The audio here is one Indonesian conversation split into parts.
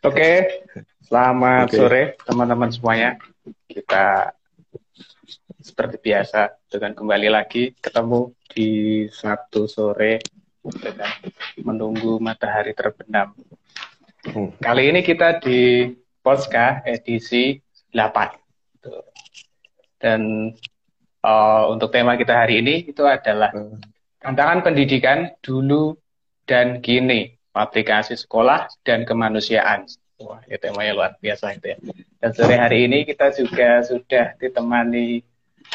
Oke, selamat okay. sore teman-teman semuanya. Kita seperti biasa dengan kembali lagi ketemu di Sabtu sore dengan menunggu matahari terbenam. Hmm. Kali ini kita di Polska edisi 8. Dan uh, untuk tema kita hari ini itu adalah hmm. tantangan pendidikan dulu dan kini aplikasi sekolah dan kemanusiaan. Wah, itu temanya luar biasa itu ya. Dan sore hari ini kita juga sudah ditemani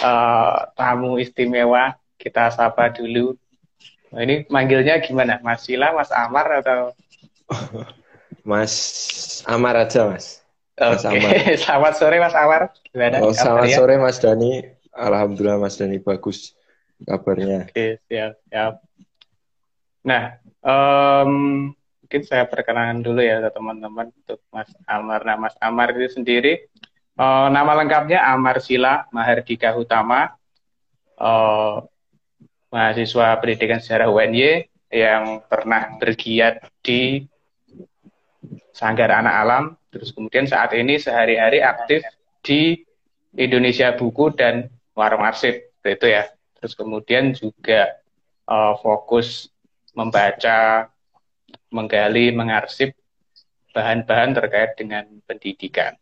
uh, tamu istimewa. Kita sapa dulu. Nah, ini manggilnya gimana? Mas Sila, Mas Amar atau? Mas Amar aja, Mas. Oke, okay. selamat sore Mas Amar. Gimana? Oh, selamat sore Mas Dani. Alhamdulillah Mas Dani bagus kabarnya. Oke, okay, siap, siap. Nah, um, mungkin saya perkenalan dulu ya teman-teman untuk Mas Amar. Nah, Mas Amar itu sendiri uh, nama lengkapnya Amar Sila Mahardika Utama, uh, mahasiswa pendidikan sejarah UNY yang pernah bergiat di Sanggar Anak Alam, terus kemudian saat ini sehari-hari aktif di Indonesia Buku dan Warung Arsip, itu ya. Terus kemudian juga uh, fokus membaca, menggali, mengarsip bahan-bahan terkait dengan pendidikan.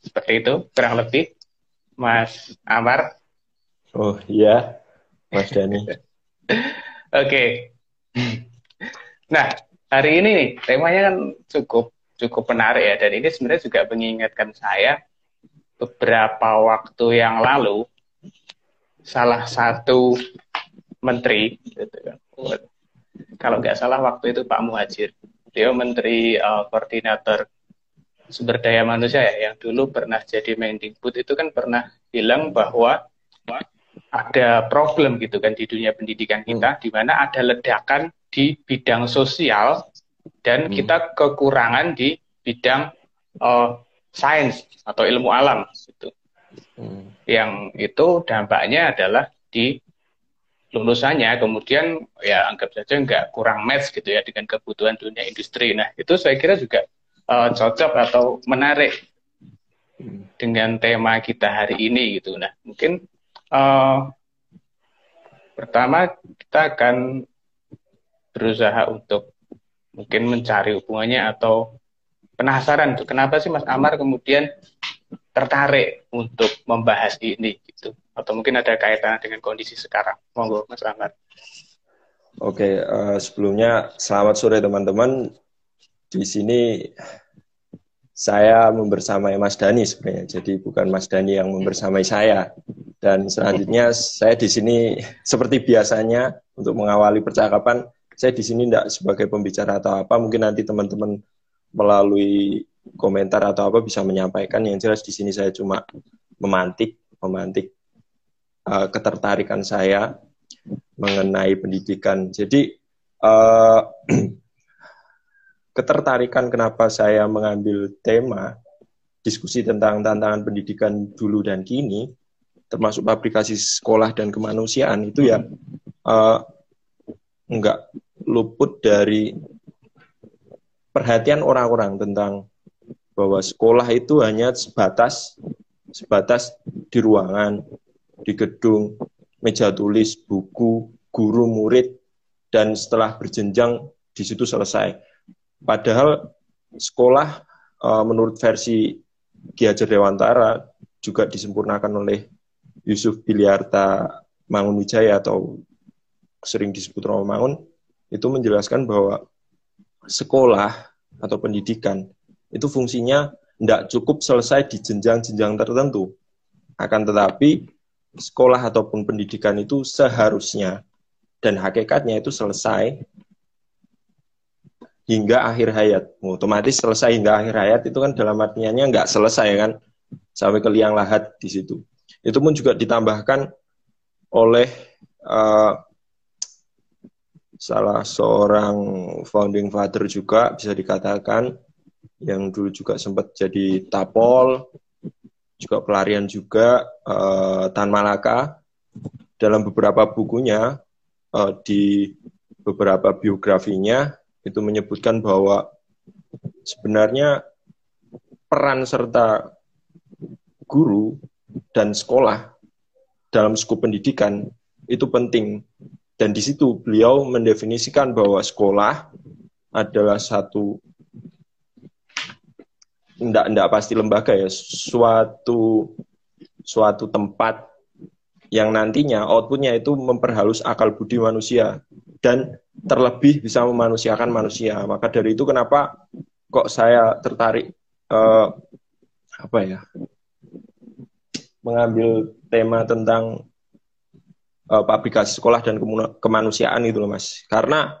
Seperti itu, kurang lebih, Mas Amar. Oh iya, Mas Dani. Oke. okay. Nah, hari ini nih, temanya kan cukup cukup menarik ya, dan ini sebenarnya juga mengingatkan saya beberapa waktu yang lalu salah satu menteri gitu kan kalau nggak salah waktu itu Pak Muhajir. Dia Menteri uh, Koordinator Sumber Daya Manusia ya, yang dulu pernah jadi Mendikbud itu kan pernah bilang bahwa ada problem gitu kan di dunia pendidikan kita, hmm. di mana ada ledakan di bidang sosial dan hmm. kita kekurangan di bidang uh, sains atau ilmu alam gitu. Hmm. Yang itu dampaknya adalah di lulusannya kemudian ya anggap saja nggak kurang match gitu ya dengan kebutuhan dunia industri. Nah itu saya kira juga uh, cocok atau menarik dengan tema kita hari ini gitu. Nah mungkin uh, pertama kita akan berusaha untuk mungkin mencari hubungannya atau penasaran tuh kenapa sih Mas Amar kemudian tertarik untuk membahas ini gitu atau mungkin ada kaitan dengan kondisi sekarang. Monggo, Mas Ahmad. Oke, uh, sebelumnya selamat sore teman-teman. Di sini saya membersamai Mas Dani sebenarnya, jadi bukan Mas Dani yang membersamai saya. Dan selanjutnya saya di sini seperti biasanya untuk mengawali percakapan, saya di sini tidak sebagai pembicara atau apa, mungkin nanti teman-teman melalui komentar atau apa bisa menyampaikan. Yang jelas di sini saya cuma memantik, memantik uh, ketertarikan saya mengenai pendidikan. Jadi uh, ketertarikan kenapa saya mengambil tema diskusi tentang tantangan pendidikan dulu dan kini, termasuk aplikasi sekolah dan kemanusiaan itu ya uh, nggak luput dari perhatian orang-orang tentang bahwa sekolah itu hanya sebatas sebatas di ruangan, di gedung, meja tulis, buku, guru, murid, dan setelah berjenjang di situ selesai. Padahal sekolah uh, menurut versi Ki Hajar Dewantara juga disempurnakan oleh Yusuf Biliarta Mangunwijaya atau sering disebut Romo Mangun itu menjelaskan bahwa sekolah atau pendidikan itu fungsinya tidak cukup selesai di jenjang-jenjang tertentu. Akan tetapi sekolah ataupun pendidikan itu seharusnya dan hakikatnya itu selesai hingga akhir hayat. Otomatis selesai hingga akhir hayat itu kan dalam artiannya nggak selesai kan sampai ke liang lahat di situ. Itu pun juga ditambahkan oleh uh, salah seorang founding father juga bisa dikatakan yang dulu juga sempat jadi tapol juga pelarian juga uh, Tan Malaka dalam beberapa bukunya uh, di beberapa biografinya itu menyebutkan bahwa sebenarnya peran serta guru dan sekolah dalam skup pendidikan itu penting. Dan di situ beliau mendefinisikan bahwa sekolah adalah satu enggak enggak pasti lembaga ya, suatu suatu tempat yang nantinya outputnya itu memperhalus akal budi manusia dan terlebih bisa memanusiakan manusia. Maka dari itu kenapa kok saya tertarik uh, apa ya mengambil tema tentang uh, publikasi sekolah dan kemanusiaan itu loh mas. Karena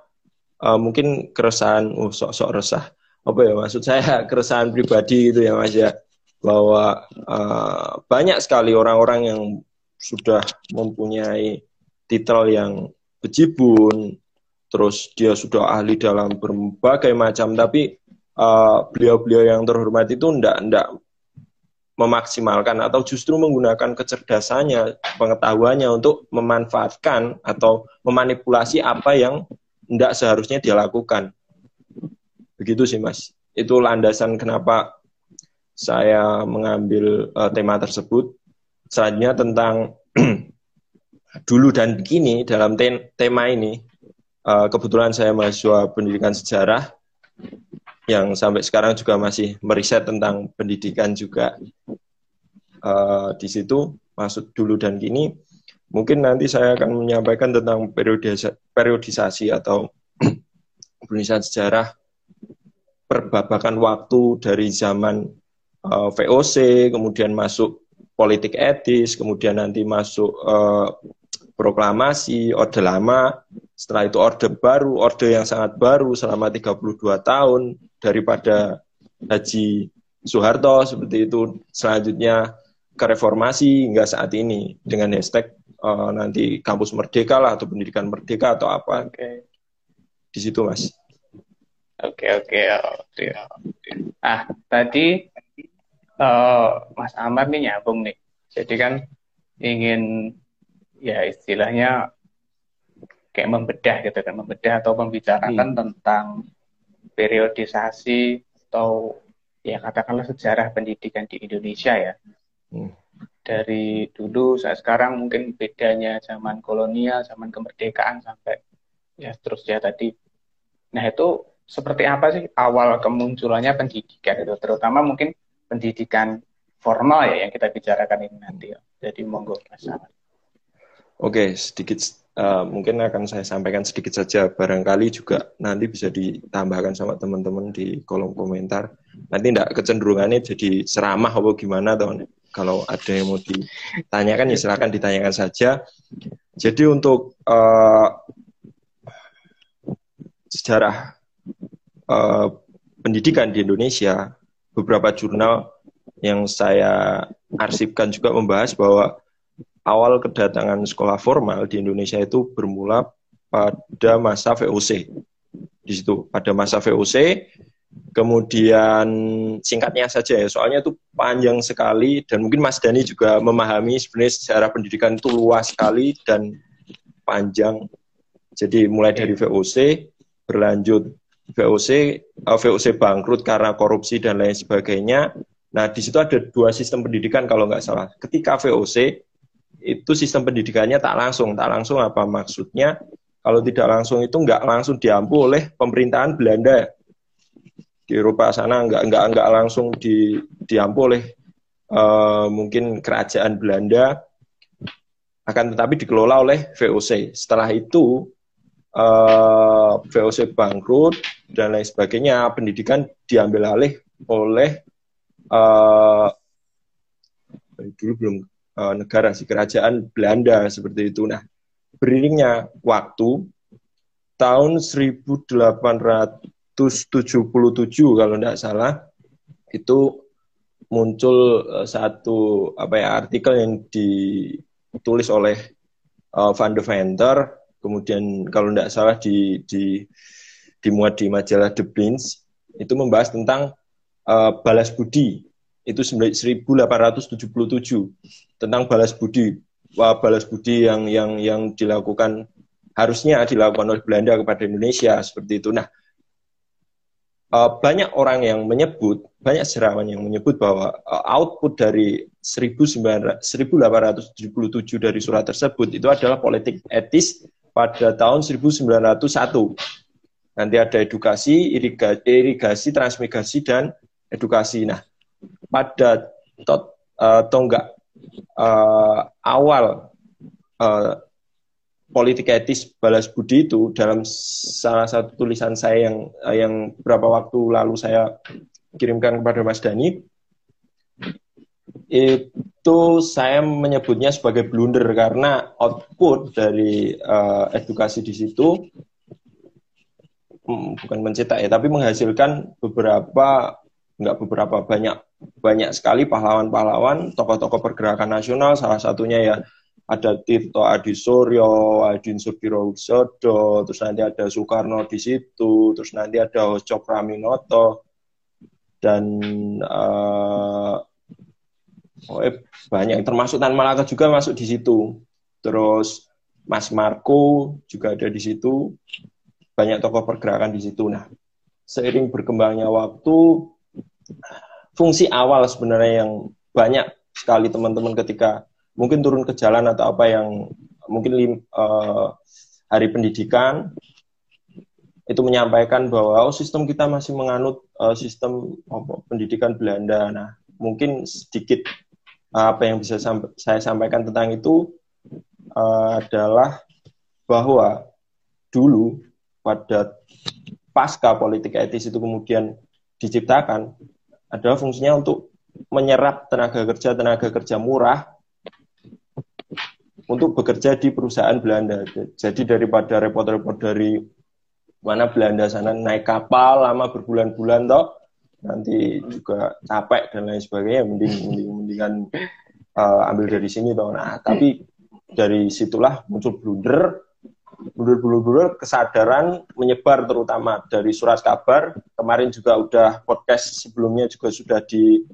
uh, mungkin keresahan, uh, sok-sok resah. Apa ya maksud saya keresahan pribadi itu ya mas ya bahwa uh, banyak sekali orang-orang yang sudah mempunyai titel yang bejibun, terus dia sudah ahli dalam berbagai macam, tapi beliau-beliau uh, yang terhormat itu ndak ndak memaksimalkan atau justru menggunakan kecerdasannya, pengetahuannya untuk memanfaatkan atau memanipulasi apa yang tidak seharusnya dia lakukan. Begitu sih Mas. Itu landasan kenapa saya mengambil uh, tema tersebut. Selanjutnya tentang dulu dan kini dalam te tema ini, uh, kebetulan saya mahasiswa pendidikan sejarah yang sampai sekarang juga masih meriset tentang pendidikan juga uh, di situ masuk dulu dan kini mungkin nanti saya akan menyampaikan tentang periodisa periodisasi atau penulisan sejarah perbabakan waktu dari zaman uh, eh, VOC kemudian masuk politik etis kemudian nanti masuk uh, proklamasi orde lama. Setelah itu orde baru orde yang sangat baru selama 32 tahun daripada Haji Soeharto seperti itu. Selanjutnya ke reformasi hingga saat ini dengan hashtag uh, nanti kampus merdeka lah atau pendidikan merdeka atau apa. Okay. di situ mas oke oke ah tadi uh, mas Amar nih nyambung nih jadi kan ingin ya istilahnya kayak membedah gitu kan membedah atau membicarakan hmm. tentang periodisasi atau ya katakanlah sejarah pendidikan di Indonesia ya. Hmm. Dari dulu saat sekarang mungkin bedanya zaman kolonial, zaman kemerdekaan sampai ya terus ya tadi. Nah itu seperti apa sih awal kemunculannya pendidikan itu, terutama mungkin pendidikan formal ya yang kita bicarakan ini nanti ya. Jadi monggo Mas Oke, sedikit uh, mungkin akan saya sampaikan sedikit saja. Barangkali juga nanti bisa ditambahkan sama teman-teman di kolom komentar. Nanti tidak kecenderungannya jadi seramah atau gimana, teman. Kalau ada yang mau ditanyakan ya silakan ditanyakan saja. Jadi untuk uh, sejarah uh, pendidikan di Indonesia, beberapa jurnal yang saya arsipkan juga membahas bahwa awal kedatangan sekolah formal di Indonesia itu bermula pada masa VOC. Di situ, pada masa VOC, kemudian singkatnya saja ya, soalnya itu panjang sekali dan mungkin Mas Dani juga memahami sebenarnya sejarah pendidikan itu luas sekali dan panjang. Jadi mulai dari VOC, berlanjut VOC, eh, VOC bangkrut karena korupsi dan lain sebagainya. Nah, di situ ada dua sistem pendidikan kalau nggak salah. Ketika VOC, itu sistem pendidikannya tak langsung. Tak langsung apa maksudnya? Kalau tidak langsung itu nggak langsung diampu oleh pemerintahan Belanda di Eropa sana nggak nggak nggak langsung di diampu oleh uh, mungkin kerajaan Belanda akan tetapi dikelola oleh VOC. Setelah itu uh, eh, VOC bangkrut dan lain sebagainya, pendidikan diambil alih oleh uh, dulu belum uh, negara si kerajaan Belanda seperti itu. Nah, beriringnya waktu tahun 1877 kalau tidak salah itu muncul satu apa ya artikel yang ditulis oleh uh, Van de Venter kemudian kalau tidak salah di, di dimuat di majalah The Prince itu membahas tentang uh, balas budi. Itu 1877 tentang balas budi. Balas budi yang yang yang dilakukan harusnya dilakukan oleh Belanda kepada Indonesia seperti itu. Nah, uh, banyak orang yang menyebut, banyak serawan yang menyebut bahwa uh, output dari 1877 dari surat tersebut itu adalah politik etis pada tahun 1901. Nanti ada edukasi, irigasi, transmigrasi, dan edukasi. Nah, pada tot, uh, tonggak uh, awal uh, politik etis balas budi itu dalam salah satu tulisan saya yang yang beberapa waktu lalu saya kirimkan kepada Mas Dani itu saya menyebutnya sebagai blunder karena output dari uh, edukasi di situ hmm, bukan mencetak ya tapi menghasilkan beberapa nggak beberapa banyak banyak sekali pahlawan-pahlawan tokoh-tokoh pergerakan nasional salah satunya ya ada Tirto Adi Suryo, Adin Sudiro Wisodo, terus nanti ada Soekarno di situ, terus nanti ada Hoscok Raminoto, dan uh, oh, eh, banyak, termasuk Tan Malaka juga masuk di situ. Terus Mas Marco juga ada di situ, banyak tokoh pergerakan di situ. Nah, seiring berkembangnya waktu, fungsi awal sebenarnya yang banyak sekali teman-teman ketika mungkin turun ke jalan atau apa yang mungkin uh, hari pendidikan itu menyampaikan bahwa oh, sistem kita masih menganut uh, sistem pendidikan Belanda. Nah, mungkin sedikit apa yang bisa saya sampaikan tentang itu uh, adalah bahwa dulu pada pasca politik etis itu kemudian diciptakan adalah fungsinya untuk menyerap tenaga kerja tenaga kerja murah untuk bekerja di perusahaan Belanda. Jadi daripada repot-repot dari mana Belanda sana naik kapal lama berbulan-bulan toh nanti juga capek dan lain sebagainya mending mending mendingan uh, ambil dari sini toh. Nah, tapi dari situlah muncul blunder blunder-blunder kesadaran menyebar terutama dari surat kabar kemarin juga udah podcast sebelumnya juga sudah di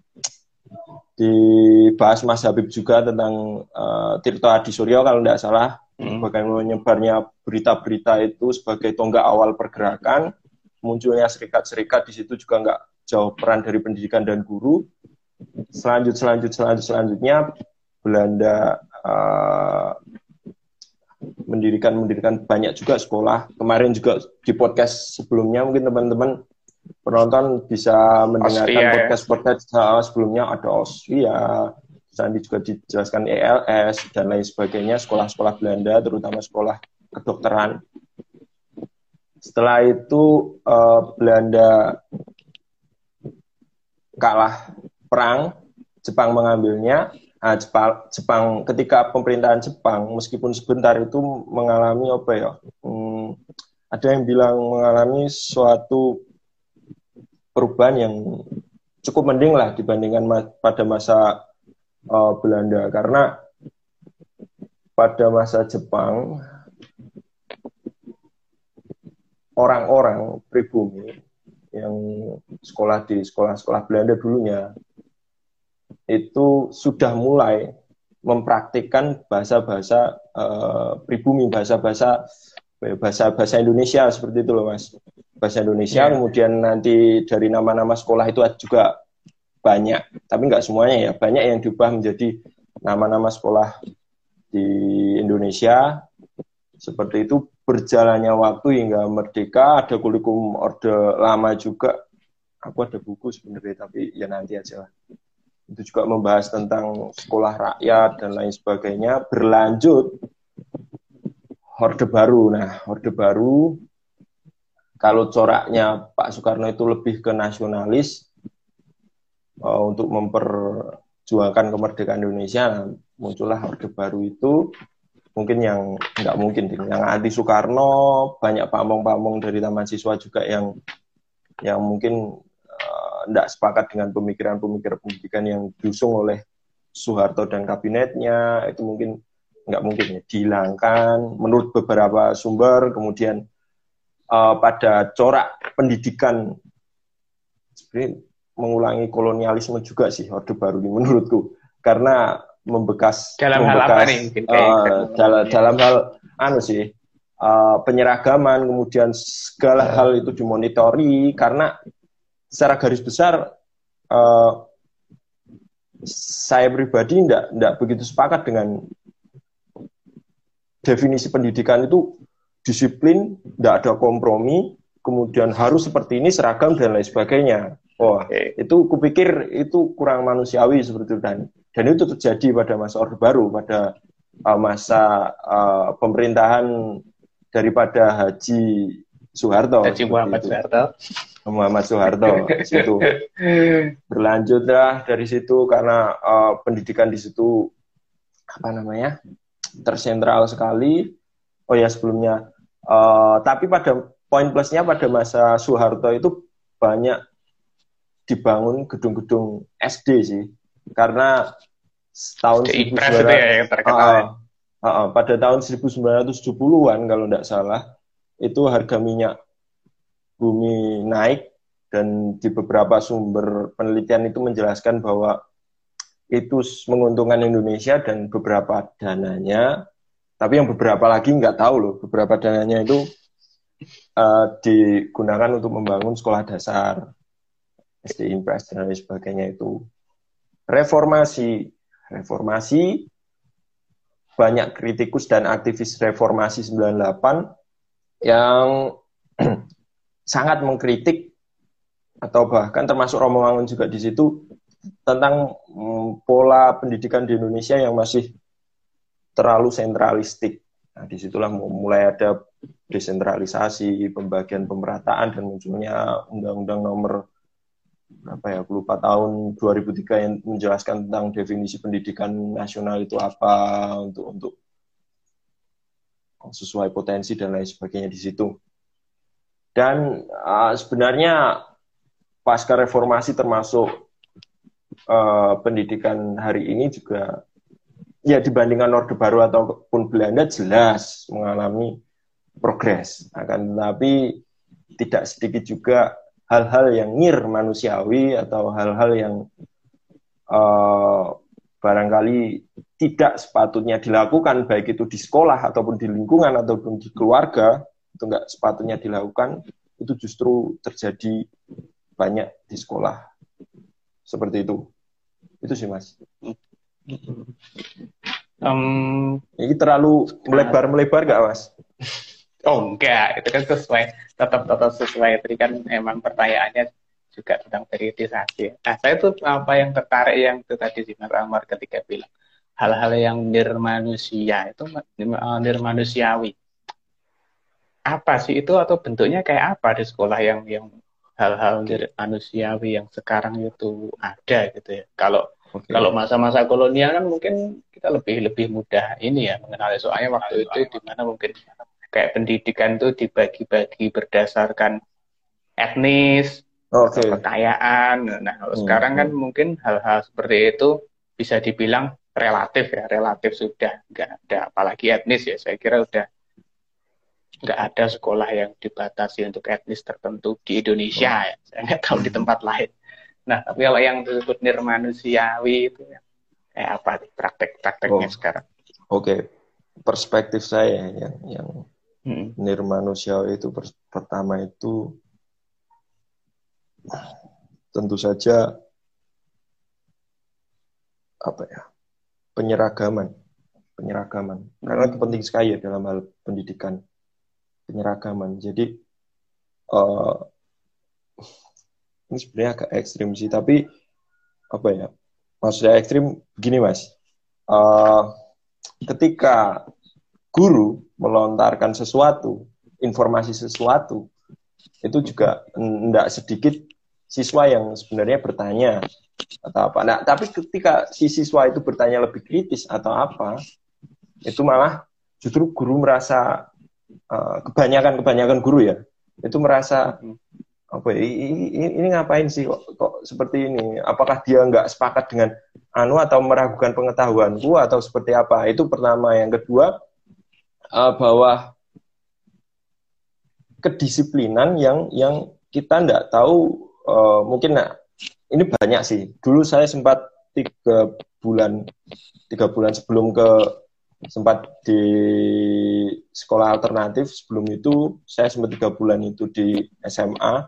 dibahas Mas Habib juga tentang uh, Tirto Adi Suryo kalau tidak salah hmm. bagaimana menyebarnya berita-berita itu sebagai tonggak awal pergerakan munculnya serikat-serikat di situ juga nggak jauh peran dari pendidikan dan guru selanjut selanjut selanjut selanjutnya Belanda uh, mendirikan mendirikan banyak juga sekolah kemarin juga di podcast sebelumnya mungkin teman-teman penonton bisa mendengarkan podcast-podcast ya? sebelumnya ada Austria, nanti juga dijelaskan ELS dan lain sebagainya, sekolah-sekolah Belanda, terutama sekolah kedokteran. Setelah itu uh, Belanda kalah perang, Jepang mengambilnya. Nah, Jepang, Jepang ketika pemerintahan Jepang meskipun sebentar itu mengalami apa ya? Hmm, ada yang bilang mengalami suatu perubahan yang cukup mending lah dibandingkan ma pada masa uh, Belanda karena pada masa Jepang orang-orang pribumi sekolah di sekolah-sekolah Belanda dulunya itu sudah mulai mempraktikkan bahasa-bahasa uh, pribumi, bahasa-bahasa bahasa-bahasa Indonesia seperti itu loh mas. Bahasa Indonesia yeah. kemudian nanti dari nama-nama sekolah itu juga banyak tapi nggak semuanya ya. Banyak yang diubah menjadi nama-nama sekolah di Indonesia. Seperti itu berjalannya waktu hingga merdeka ada kurikulum orde lama juga aku ada buku sebenarnya tapi ya nanti aja lah. Itu juga membahas tentang sekolah rakyat dan lain sebagainya. Berlanjut Orde Baru. Nah, Orde Baru kalau coraknya Pak Soekarno itu lebih ke nasionalis uh, untuk memperjuangkan kemerdekaan Indonesia, nah, muncullah Orde Baru itu. Mungkin yang nggak mungkin, yang anti Soekarno banyak pamong-pamong dari taman siswa juga yang yang mungkin tidak sepakat dengan pemikiran-pemikiran pendidikan yang diusung oleh Soeharto dan kabinetnya itu mungkin nggak mungkin ya dihilangkan. Menurut beberapa sumber kemudian uh, pada corak pendidikan sebenarnya mengulangi kolonialisme juga sih Orde Baru ini menurutku. Karena membekas dalam membekas, hal apa nih? Uh, dalam, dalam hal anu sih uh, penyeragaman kemudian segala hal itu dimonitori karena secara garis besar uh, saya pribadi tidak tidak begitu sepakat dengan definisi pendidikan itu disiplin, tidak ada kompromi, kemudian harus seperti ini seragam dan lain sebagainya. Oh, okay. itu kupikir itu kurang manusiawi seperti itu dan dan itu terjadi pada masa Orde Baru, pada uh, masa uh, pemerintahan daripada Haji Soeharto. Haji Muhammad Soeharto. Muhammad Soeharto situ berlanjutlah dari situ karena uh, pendidikan di situ apa namanya tersentral sekali. Oh ya sebelumnya, uh, tapi pada poin plusnya pada masa Soeharto itu banyak dibangun gedung-gedung SD sih, karena tahun 1900 ya yang. Uh, uh, uh, pada tahun 1970-an kalau tidak salah itu harga minyak bumi naik dan di beberapa sumber penelitian itu menjelaskan bahwa itu menguntungkan Indonesia dan beberapa dananya, tapi yang beberapa lagi nggak tahu loh, beberapa dananya itu uh, digunakan untuk membangun sekolah dasar, SD Impres dan lain sebagainya itu. Reformasi, reformasi banyak kritikus dan aktivis reformasi 98 yang sangat mengkritik atau bahkan termasuk Romo Mangun juga di situ tentang mm, pola pendidikan di Indonesia yang masih terlalu sentralistik. Nah, di situlah mulai ada desentralisasi, pembagian pemerataan dan munculnya Undang-Undang Nomor apa ya, lupa tahun 2003 yang menjelaskan tentang definisi pendidikan nasional itu apa untuk untuk sesuai potensi dan lain sebagainya di situ. Dan uh, sebenarnya pasca reformasi termasuk uh, pendidikan hari ini juga ya dibandingkan Orde Baru ataupun Belanda jelas mengalami progres. Akan tetapi tidak sedikit juga hal-hal yang ngir manusiawi atau hal-hal yang uh, barangkali tidak sepatutnya dilakukan baik itu di sekolah ataupun di lingkungan ataupun di keluarga itu nggak sepatutnya dilakukan itu justru terjadi banyak di sekolah. Seperti itu. Itu sih mas. Um, ini terlalu melebar melebar nggak mas? Oh enggak itu kan sesuai tetap tetap sesuai. Tadi kan emang pertanyaannya juga tentang periodisasi. Nah saya tuh apa yang tertarik yang itu tadi sih mas Amar ketika bilang hal-hal yang nirmanusia itu nirmanusiawi apa sih itu atau bentuknya kayak apa di sekolah yang yang hal-hal manusiawi yang sekarang itu ada gitu ya. Kalau okay. kalau masa-masa kolonial kan mungkin kita lebih lebih mudah ini ya mengenali soalnya waktu itu di mana mungkin kayak pendidikan itu dibagi-bagi berdasarkan etnis, okay. kekayaan. Nah, kalau hmm. sekarang kan mungkin hal-hal seperti itu bisa dibilang relatif ya, relatif sudah nggak ada apalagi etnis ya. Saya kira udah nggak ada sekolah yang dibatasi untuk etnis tertentu di Indonesia oh. ya. Saya nggak tahu di tempat lain. Nah, tapi kalau yang disebut nirmanusiawi itu ya, kayak apa nih praktek-prakteknya oh. sekarang? Oke, okay. perspektif saya yang yang hmm. nirmanusiawi itu per pertama itu tentu saja apa ya penyeragaman penyeragaman karena itu penting sekali ya dalam hal pendidikan penyeragaman. Jadi uh, ini sebenarnya agak ekstrim sih, tapi apa ya? Maksudnya ekstrim gini mas, uh, ketika guru melontarkan sesuatu, informasi sesuatu, itu juga tidak sedikit siswa yang sebenarnya bertanya atau apa. Nah, tapi ketika si siswa itu bertanya lebih kritis atau apa, itu malah justru guru merasa Eh, kebanyakan kebanyakan guru ya itu merasa apa ya, ini, ini ngapain sih kok, kok seperti ini? Apakah dia nggak sepakat dengan anu atau meragukan pengetahuanku atau seperti apa? Itu pertama. Yang kedua uh, bahwa kedisiplinan yang yang kita nggak tahu uh, mungkin nah, ini banyak sih. Dulu saya sempat tiga bulan tiga bulan sebelum ke sempat di sekolah alternatif sebelum itu saya sempat tiga bulan itu di SMA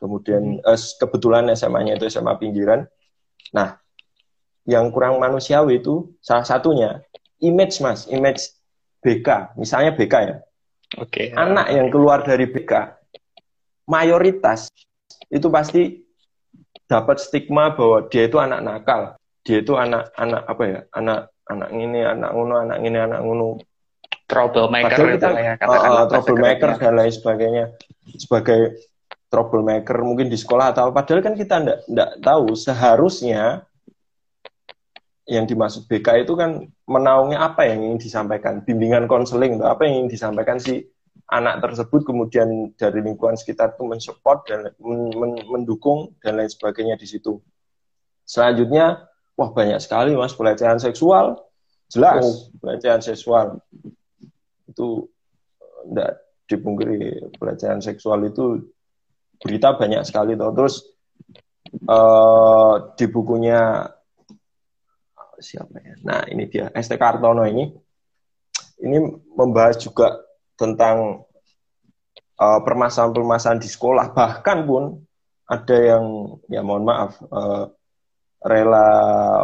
kemudian eh, kebetulan SMA-nya itu SMA pinggiran. Nah, yang kurang manusiawi itu salah satunya image mas, image BK, misalnya BK ya. Oke. Anak yang keluar dari BK mayoritas itu pasti dapat stigma bahwa dia itu anak nakal, dia itu anak anak apa ya, anak anak ini, anak ngono, anak ini, anak ngono. Troublemaker Padahal kita, itu ya, uh, uh, troublemaker bahasa dan lain sebagainya. Sebagai troublemaker mungkin di sekolah atau. Padahal kan kita enggak, enggak tahu seharusnya yang dimaksud BK itu kan menaungi apa yang ingin disampaikan, bimbingan konseling, apa yang ingin disampaikan si anak tersebut kemudian dari lingkungan sekitar itu mensupport dan men men mendukung dan lain sebagainya di situ. Selanjutnya, wah banyak sekali mas pelecehan seksual, jelas oh. pelecehan seksual itu tidak dipungkiri pelecehan seksual itu berita banyak sekali toh. Terus uh, di bukunya siapa ya? Nah ini dia ST Kartono ini ini membahas juga tentang uh, permasalahan-permasalahan di sekolah. Bahkan pun ada yang ya mohon maaf uh, rela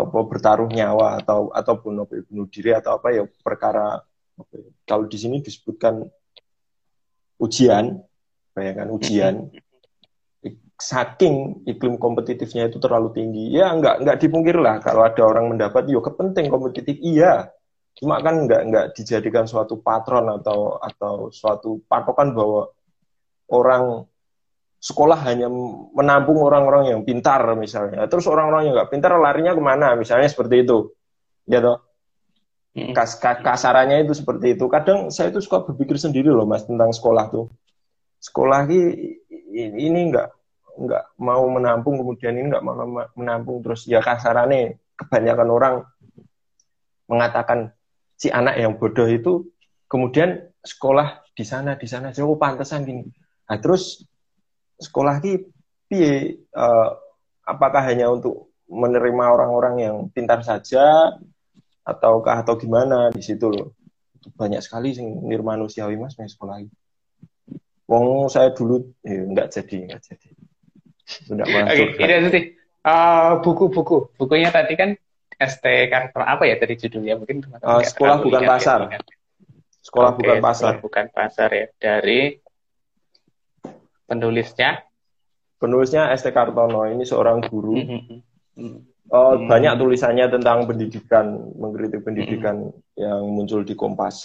apa bertaruh nyawa atau ataupun apa, bunuh diri atau apa ya perkara kalau di sini disebutkan ujian, bayangkan ujian, saking iklim kompetitifnya itu terlalu tinggi, ya nggak nggak dipungkir lah kalau ada orang mendapat, yo kepenting kompetitif, iya, cuma kan nggak nggak dijadikan suatu patron atau atau suatu patokan bahwa orang sekolah hanya menampung orang-orang yang pintar misalnya, terus orang-orang yang nggak pintar larinya ke mana, misalnya seperti itu, ya toh Hmm. Kas, kasarannya itu seperti itu. Kadang saya itu suka berpikir sendiri loh mas tentang sekolah tuh. Sekolah ini ini nggak nggak mau menampung kemudian ini nggak mau menampung terus ya kasarannya kebanyakan orang mengatakan si anak yang bodoh itu kemudian sekolah di sana di sana. Cukup pantesan gini. Nah, terus sekolah ini piye? Uh, apakah hanya untuk menerima orang-orang yang pintar saja ataukah atau gimana? Di situ loh. Banyak sekali sing nirmanusiawi mas main sekolah lagi Wong saya dulu eh, enggak jadi enggak jadi. Sudah Oke, okay, ini uh, buku-buku bukunya tadi kan ST Karto apa ya tadi judulnya mungkin uh, sekolah bukan pasar ya, sekolah okay, bukan pasar sekolah bukan pasar ya dari penulisnya penulisnya ST Kartono ini seorang guru mm -hmm. Oh, hmm. banyak tulisannya tentang pendidikan, mengkritik pendidikan hmm. yang muncul di Kompas.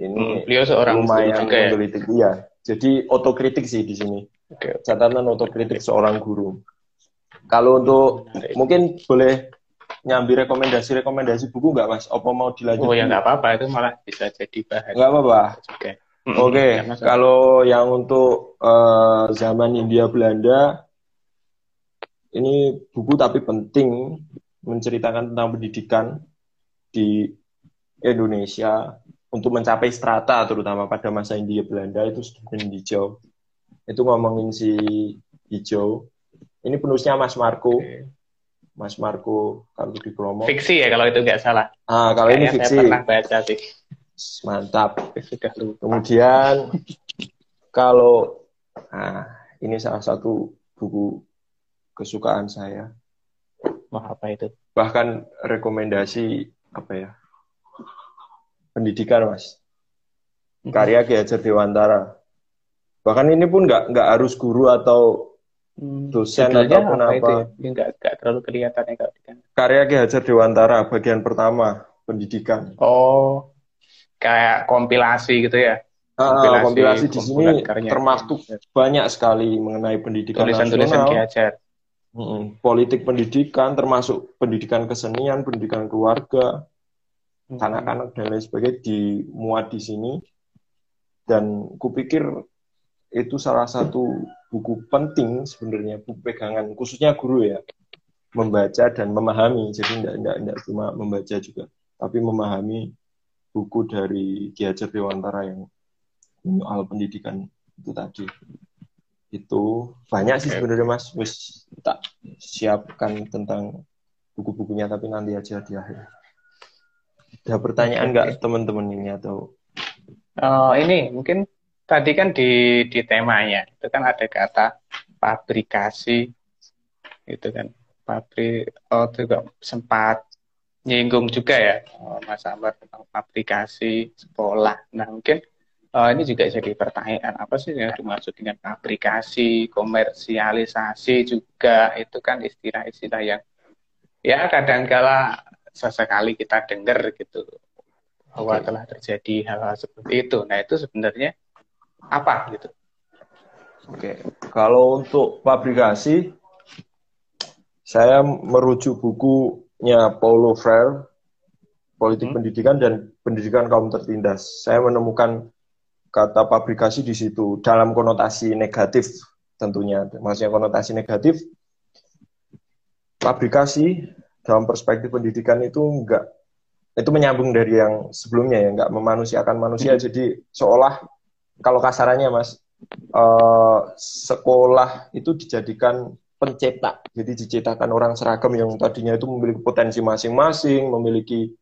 Ini hmm, beliau seorang lumayan juga ya? iya. Jadi otokritik sih di sini. Okay. Catatan otokritik seorang guru. Kalau untuk hmm. mungkin boleh nyambi rekomendasi-rekomendasi buku nggak mas? Apa mau dilanjut? Oh ya nggak apa-apa itu malah bisa jadi bahan. Nggak apa-apa. Oke. Okay. Okay. Kalau yang untuk uh, zaman India Belanda ini buku tapi penting menceritakan tentang pendidikan di Indonesia untuk mencapai strata terutama pada masa India Belanda itu Stephen Hijau itu ngomongin si Hijau ini penulisnya Mas Marco okay. Mas Marco kalau di promo fiksi ya kalau itu nggak salah ah kalau Kayaknya ini fiksi saya pernah baca sih mantap sudah lupa. kemudian kalau nah ini salah satu buku kesukaan saya. Wah, apa itu? Bahkan rekomendasi apa ya? Pendidikan, Mas. Karya Ki Hajar Dewantara. Bahkan ini pun nggak nggak harus guru atau hmm, dosen atau ataupun apa. apa. Ya? Nggak, nggak terlalu kelihatan ya kalau Karya Ki Hajar Dewantara bagian pertama pendidikan. Oh, kayak kompilasi gitu ya? Kompilasi, uh, kompilasi di sini termasuk banyak sekali mengenai pendidikan tulisan-tulisan Ki Hajar politik pendidikan termasuk pendidikan kesenian, pendidikan keluarga, anak-anak dan lain sebagainya dimuat di sini. Dan kupikir itu salah satu buku penting sebenarnya buku pegangan khususnya guru ya membaca dan memahami. Jadi tidak tidak tidak cuma membaca juga tapi memahami buku dari Ki Hajar Dewantara yang soal pendidikan itu tadi. Itu banyak sih sebenarnya mas. Wis tak siapkan tentang buku-bukunya tapi nanti aja di akhir. Ada pertanyaan nggak teman-teman ini atau uh, ini mungkin tadi kan di di temanya itu kan ada kata pabrikasi itu kan pabrik oh juga sempat nyinggung juga ya oh, Mas Ambar tentang aplikasi sekolah. Nah mungkin uh, ini juga jadi pertanyaan apa sih yang dimaksud dengan aplikasi, komersialisasi juga itu kan istilah-istilah yang ya kadangkala sesekali kita dengar gitu bahwa okay. telah terjadi hal-hal seperti itu. Nah itu sebenarnya apa gitu? Oke, kalau untuk pabrikasi, saya merujuk buku nya Paulo Freire, politik hmm. pendidikan dan pendidikan kaum tertindas. Saya menemukan kata pabrikasi di situ dalam konotasi negatif tentunya. Maksudnya konotasi negatif, pabrikasi dalam perspektif pendidikan itu enggak itu menyambung dari yang sebelumnya ya enggak memanusiakan manusia hmm. jadi seolah kalau kasarannya mas uh, sekolah itu dijadikan pencetak. Jadi diciptakan orang seragam yang tadinya itu memiliki potensi masing-masing, memiliki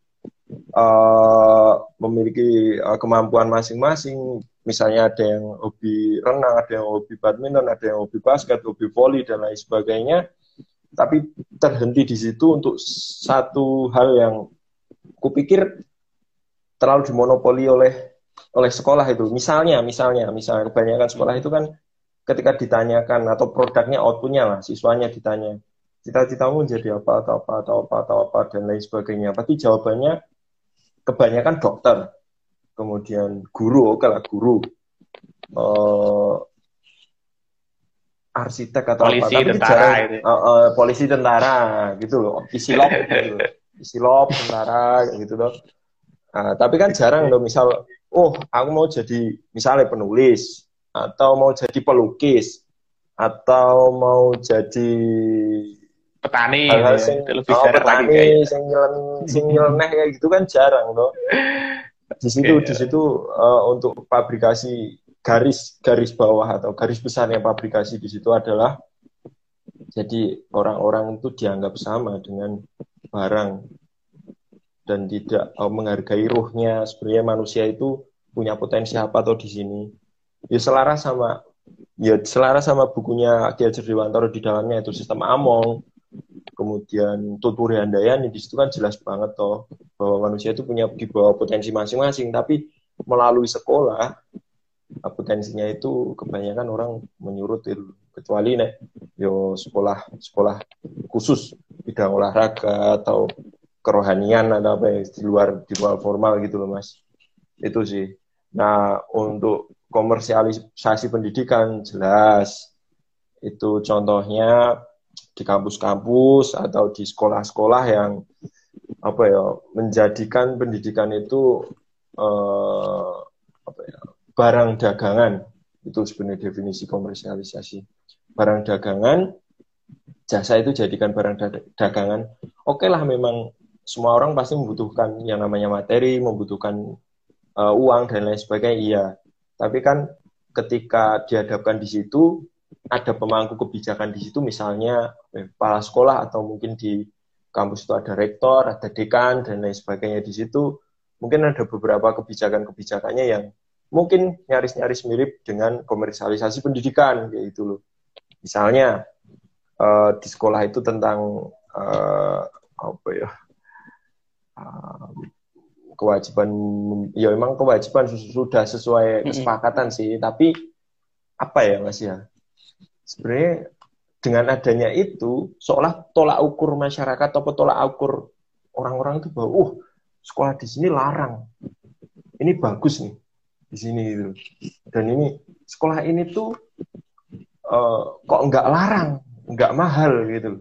uh, memiliki uh, kemampuan masing-masing. Misalnya ada yang hobi renang, ada yang hobi badminton, ada yang hobi basket, hobi voli dan lain sebagainya. Tapi terhenti di situ untuk satu hal yang kupikir terlalu dimonopoli oleh oleh sekolah itu. Misalnya, misalnya, misalnya kebanyakan sekolah itu kan ketika ditanyakan atau produknya outputnya lah siswanya ditanya cita-citamu jadi apa atau apa atau apa atau apa dan lain sebagainya. Pasti jawabannya kebanyakan dokter kemudian guru oke lah guru uh, arsitek atau polisi, apa tapi tentara jarang, uh, uh, polisi tentara gitu loh isilop gitu isilop tentara gitu loh. Nah, tapi kan jarang loh misal oh aku mau jadi misalnya penulis atau mau jadi pelukis atau mau jadi petani hal-hal ya. sing, lebih oh, petani sing sing nyeleneh kayak gitu kan jarang loh di situ yeah. di situ uh, untuk pabrikasi garis garis bawah atau garis besarnya pabrikasi di situ adalah jadi orang-orang itu dianggap sama dengan barang dan tidak uh, menghargai ruhnya. Sebenarnya manusia itu punya potensi apa atau di sini? Ya selaras sama ya selaras sama bukunya Ki Hajar Dewantara di dalamnya itu sistem Among. Kemudian Tuturi Handayani di situ kan jelas banget toh bahwa manusia itu punya di bawah potensi masing-masing. Tapi melalui sekolah potensinya itu kebanyakan orang menyurut kecuali nih yo sekolah sekolah khusus bidang olahraga atau kerohanian atau apa ya di luar di luar formal gitu loh mas. Itu sih. Nah untuk komersialisasi pendidikan jelas. Itu contohnya di kampus-kampus atau di sekolah-sekolah yang apa ya menjadikan pendidikan itu eh, apa ya, barang dagangan. Itu sebenarnya definisi komersialisasi. Barang dagangan jasa itu jadikan barang dagangan. Oke lah memang semua orang pasti membutuhkan yang namanya materi membutuhkan uh, uang dan lain sebagainya iya tapi kan ketika dihadapkan di situ, ada pemangku kebijakan di situ, misalnya eh, kepala sekolah atau mungkin di kampus itu ada rektor, ada dekan, dan lain sebagainya di situ. Mungkin ada beberapa kebijakan-kebijakannya yang mungkin nyaris-nyaris mirip dengan komersialisasi pendidikan, kayak gitu loh. Misalnya, uh, di sekolah itu tentang uh, apa ya, kewajiban ya memang kewajiban sudah sesuai kesepakatan sih tapi apa ya mas ya? Sebenarnya dengan adanya itu seolah tolak ukur masyarakat atau tolak ukur orang-orang itu bahwa uh sekolah di sini larang. Ini bagus nih di sini gitu. Dan ini sekolah ini tuh uh, kok nggak larang? Nggak mahal gitu.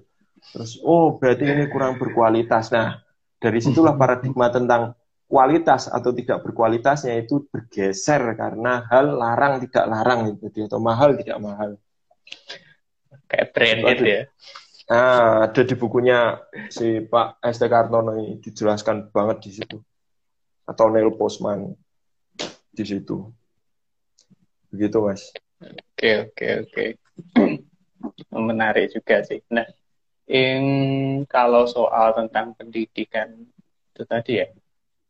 Terus oh berarti ini kurang berkualitas. Nah dari situlah paradigma tentang kualitas atau tidak berkualitasnya itu bergeser karena hal larang tidak larang. Gitu atau mahal tidak mahal. Kayak brand itu. ya. Nah ada di bukunya si Pak ST Kartono ini dijelaskan banget di situ. Atau Neil Postman di situ. Begitu mas. Oke oke oke. Menarik juga sih. Nah in kalau soal tentang pendidikan itu tadi ya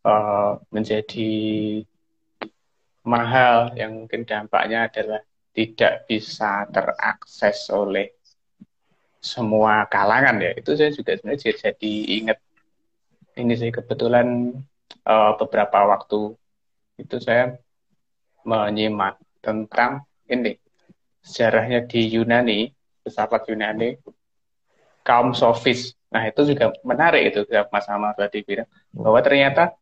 uh, menjadi mahal yang mungkin dampaknya adalah tidak bisa terakses oleh semua kalangan ya. Itu saya juga sebenarnya jadi ingat. Ini sih kebetulan uh, beberapa waktu itu saya menyimak tentang ini sejarahnya di Yunani pesawat Yunani kaum sofis. Nah itu juga menarik itu Mas Ahmad tadi bilang bahwa ternyata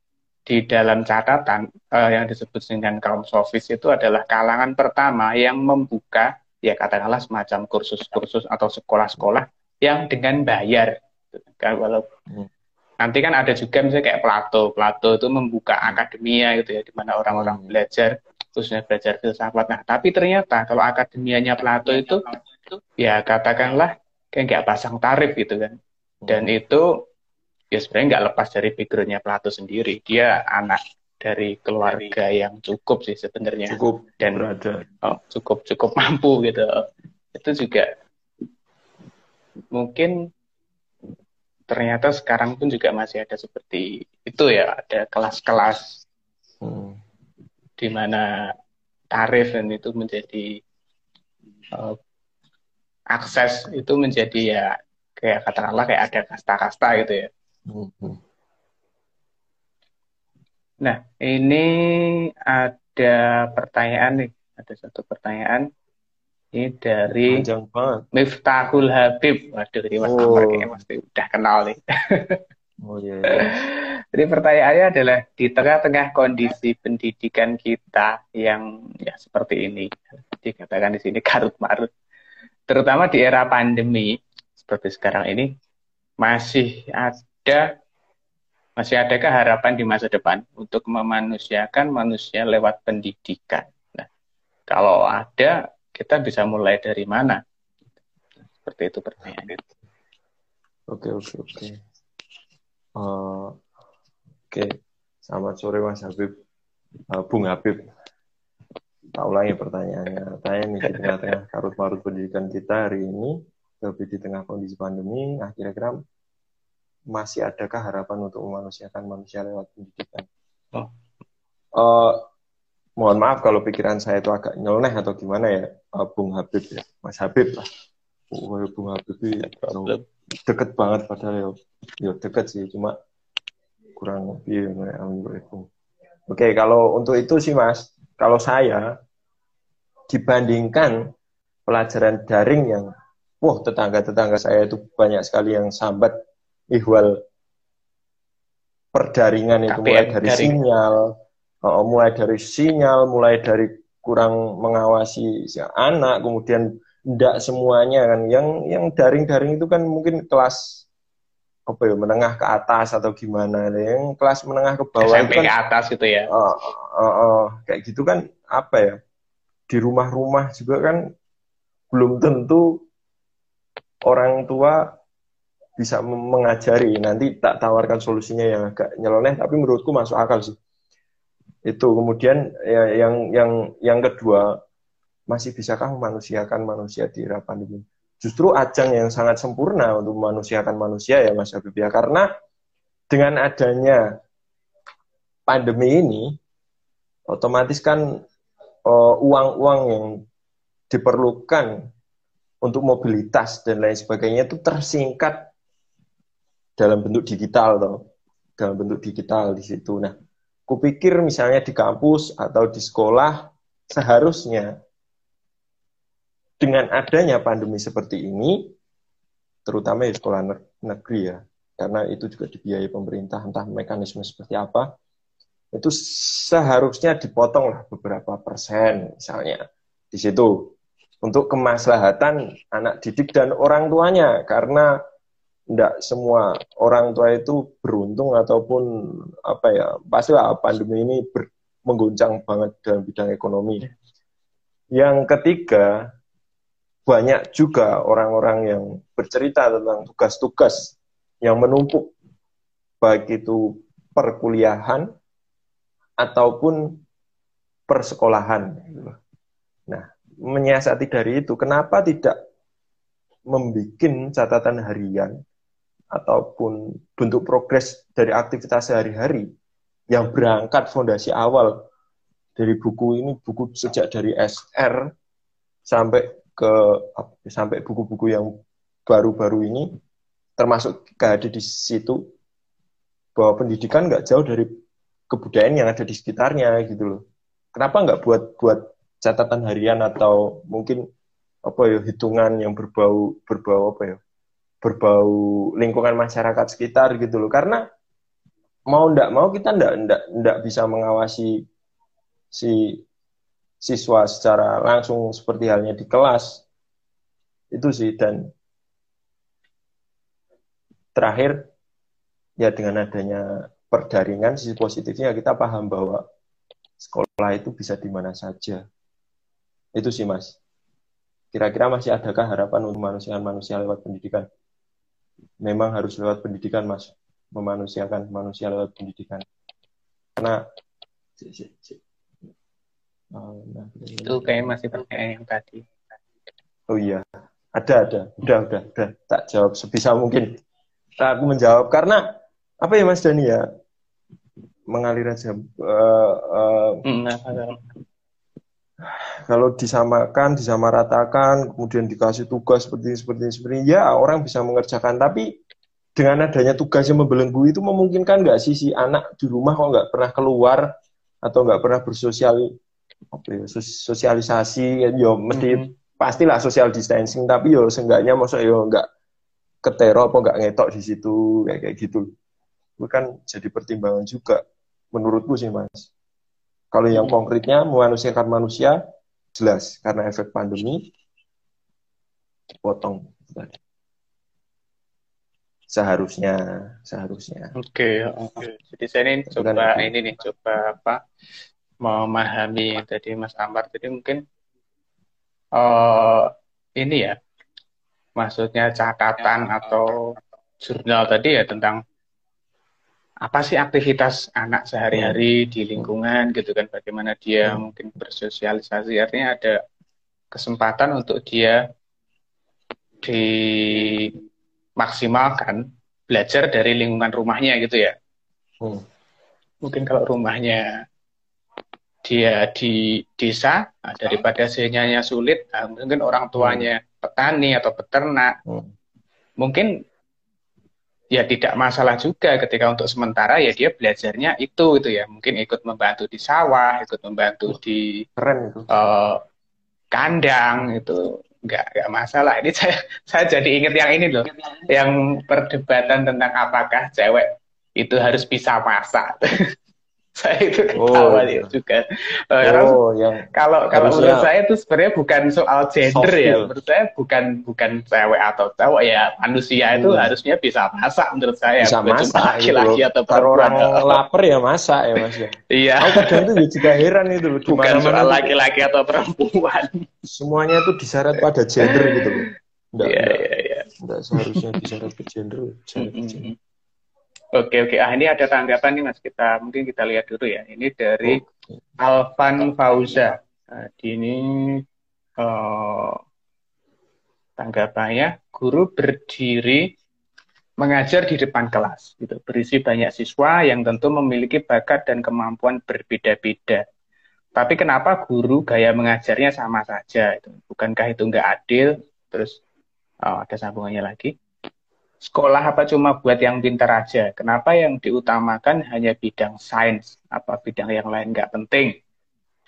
di dalam catatan uh, yang disebut dengan kaum sofis itu adalah kalangan pertama yang membuka ya katakanlah semacam kursus-kursus atau sekolah-sekolah yang dengan bayar. Kan walau hmm. Nanti kan ada juga misalnya kayak Plato. Plato itu membuka akademia gitu ya di mana orang-orang hmm. belajar khususnya belajar filsafat. Nah tapi ternyata kalau akademianya Plato itu ya katakanlah kayak nggak pasang tarif gitu kan. Dan hmm. itu ya sebenarnya nggak lepas dari backgroundnya Plato sendiri. Dia anak dari keluarga yang cukup sih sebenarnya. cukup dan oh, cukup cukup mampu gitu. Itu juga mungkin ternyata sekarang pun juga masih ada seperti itu ya. Ada kelas-kelas hmm. di mana tarif dan itu menjadi uh, akses itu menjadi ya kayak katakanlah kayak ada kasta-kasta gitu ya. Hmm. Nah ini ada pertanyaan nih ada satu pertanyaan ini dari Miftahul Habib. Waduh, ini Mas oh. Kayaknya pasti udah kenal nih. oh iya. Yeah. Jadi pertanyaannya adalah di tengah-tengah kondisi pendidikan kita yang ya seperti ini, dikatakan di sini karut marut, terutama di era pandemi seperti sekarang ini, masih ada masih adakah harapan di masa depan untuk memanusiakan manusia lewat pendidikan? Nah, kalau ada, kita bisa mulai dari mana? Seperti itu pertanyaannya. Oke, oke, oke. Uh, oke, selamat sore Mas Habib. Uh, Bung Habib. Tak ulangi pertanyaannya. Tanya nih di tengah-tengah karut marut pendidikan kita hari ini, lebih di tengah kondisi pandemi, nah kira-kira masih adakah harapan untuk memanusiakan manusia lewat pendidikan? Oh. Uh, mohon maaf kalau pikiran saya itu agak nyeleneh atau gimana ya, uh, Bung Habib ya, Mas Habib lah. Oh, Bung Habib itu deket banget padahal ya, ya deket sih, cuma kurang lebih ya, Oke, kalau untuk itu sih Mas, kalau saya dibandingkan pelajaran daring yang, wah tetangga-tetangga saya itu banyak sekali yang sambat ihwal perdaringan itu mulai dari daring. sinyal, uh, mulai dari sinyal, mulai dari kurang mengawasi si anak, kemudian tidak semuanya kan. Yang yang daring-daring itu kan mungkin kelas apa ya menengah ke atas atau gimana. Yang kelas menengah ke bawah SMP itu kan, ke atas gitu ya? Uh, uh, uh, kayak gitu kan apa ya? Di rumah-rumah juga kan belum tentu orang tua bisa mengajari. Nanti tak tawarkan solusinya yang agak nyeloneh tapi menurutku masuk akal sih. Itu. Kemudian ya, yang yang yang kedua masih bisakah memanusiakan manusia di era pandemi justru ajang yang sangat sempurna untuk memanusiakan manusia ya Mas Habib ya. Karena dengan adanya pandemi ini otomatis kan uh, uang-uang yang diperlukan untuk mobilitas dan lain sebagainya itu tersingkat dalam bentuk digital toh dalam bentuk digital di situ. Nah kupikir misalnya di kampus atau di sekolah seharusnya dengan adanya pandemi seperti ini, terutama di sekolah negeri ya, karena itu juga dibiayai pemerintah, entah mekanisme seperti apa, itu seharusnya dipotong lah beberapa persen misalnya di situ untuk kemaslahatan anak didik dan orang tuanya karena tidak semua orang tua itu beruntung ataupun apa ya pastilah pandemi ini mengguncang banget dalam bidang ekonomi. Yang ketiga banyak juga orang-orang yang bercerita tentang tugas-tugas yang menumpuk baik itu perkuliahan ataupun persekolahan. Nah, menyiasati dari itu, kenapa tidak membuat catatan harian ataupun bentuk progres dari aktivitas sehari-hari yang berangkat fondasi awal dari buku ini buku sejak dari SR sampai ke sampai buku-buku yang baru-baru ini termasuk kehadir di situ bahwa pendidikan nggak jauh dari kebudayaan yang ada di sekitarnya gitu loh. Kenapa nggak buat buat catatan harian atau mungkin apa ya hitungan yang berbau berbau apa ya berbau lingkungan masyarakat sekitar gitu loh karena mau ndak mau kita ndak ndak ndak bisa mengawasi si siswa secara langsung seperti halnya di kelas. Itu sih dan terakhir ya dengan adanya perdaringan sisi positifnya kita paham bahwa sekolah itu bisa di mana saja. Itu sih mas. Kira-kira masih adakah harapan untuk manusia manusia lewat pendidikan? Memang harus lewat pendidikan mas. Memanusiakan manusia lewat pendidikan. Karena Oh, nah, itu kayak masih pertanyaan yang tadi. Oh iya, ada ada, udah udah udah tak jawab sebisa mungkin. Tak aku menjawab karena apa ya Mas Dani ya mengalir aja. Uh, uh, nah, kalau disamakan, disamaratakan, kemudian dikasih tugas seperti ini, seperti ini, seperti ini, ya orang bisa mengerjakan. Tapi dengan adanya tugas yang membelenggu itu memungkinkan nggak sih si anak di rumah kok nggak pernah keluar atau nggak pernah bersosial apa ya, sosialisasi ya yo mesti mm -hmm. pastilah social distancing tapi yo seenggaknya maksud yo nggak ketero apa nggak ngetok di situ kayak kayak gitu. Itu kan jadi pertimbangan juga menurutku sih mas. Kalau yang konkretnya memanusiakan manusia jelas karena efek pandemi dipotong. Seharusnya seharusnya. Oke okay, okay. jadi saya ini coba ini nih coba apa memahami tadi Mas Amar jadi mungkin uh, ini ya maksudnya catatan atau jurnal tadi ya tentang apa sih aktivitas anak sehari-hari di lingkungan gitu kan bagaimana dia hmm. mungkin bersosialisasi artinya ada kesempatan untuk dia dimaksimalkan belajar dari lingkungan rumahnya gitu ya hmm. mungkin kalau rumahnya dia di desa nah, daripada sinyalnya sulit nah, mungkin orang tuanya hmm. petani atau peternak hmm. mungkin ya tidak masalah juga ketika untuk sementara ya dia belajarnya itu itu ya mungkin ikut membantu di sawah ikut membantu di keren itu. Uh, kandang itu nggak nggak masalah ini saya saya jadi ingat yang ini loh yang perdebatan tentang apakah cewek itu harus bisa masak saya itu ketawa oh, juga. Uh, oh, yang kalau kalau menurut saya itu sebenarnya bukan soal gender ya. Menurut saya bukan bukan cewek atau cowok ya. Manusia itu hmm. harusnya bisa masak menurut saya. Bisa masak. Laki-laki gitu atau Kalau orang lapar ya masak ya mas ya. Iya. Aku kadang tuh juga heran itu loh. Bukan soal laki-laki atau perempuan. Semuanya tuh disyarat pada gender gitu loh. Iya iya iya. Enggak seharusnya disyarat ke gender. Ke gender. Oke oke, ah ini ada tanggapan nih mas kita mungkin kita lihat dulu ya. Ini dari Alvan Fauza. Nah, ini uh, tanggapannya guru berdiri mengajar di depan kelas, gitu, berisi banyak siswa yang tentu memiliki bakat dan kemampuan berbeda-beda. Tapi kenapa guru gaya mengajarnya sama saja? Itu bukankah itu nggak adil? Terus oh, ada sambungannya lagi sekolah apa cuma buat yang pintar aja? Kenapa yang diutamakan hanya bidang sains? Apa bidang yang lain nggak penting?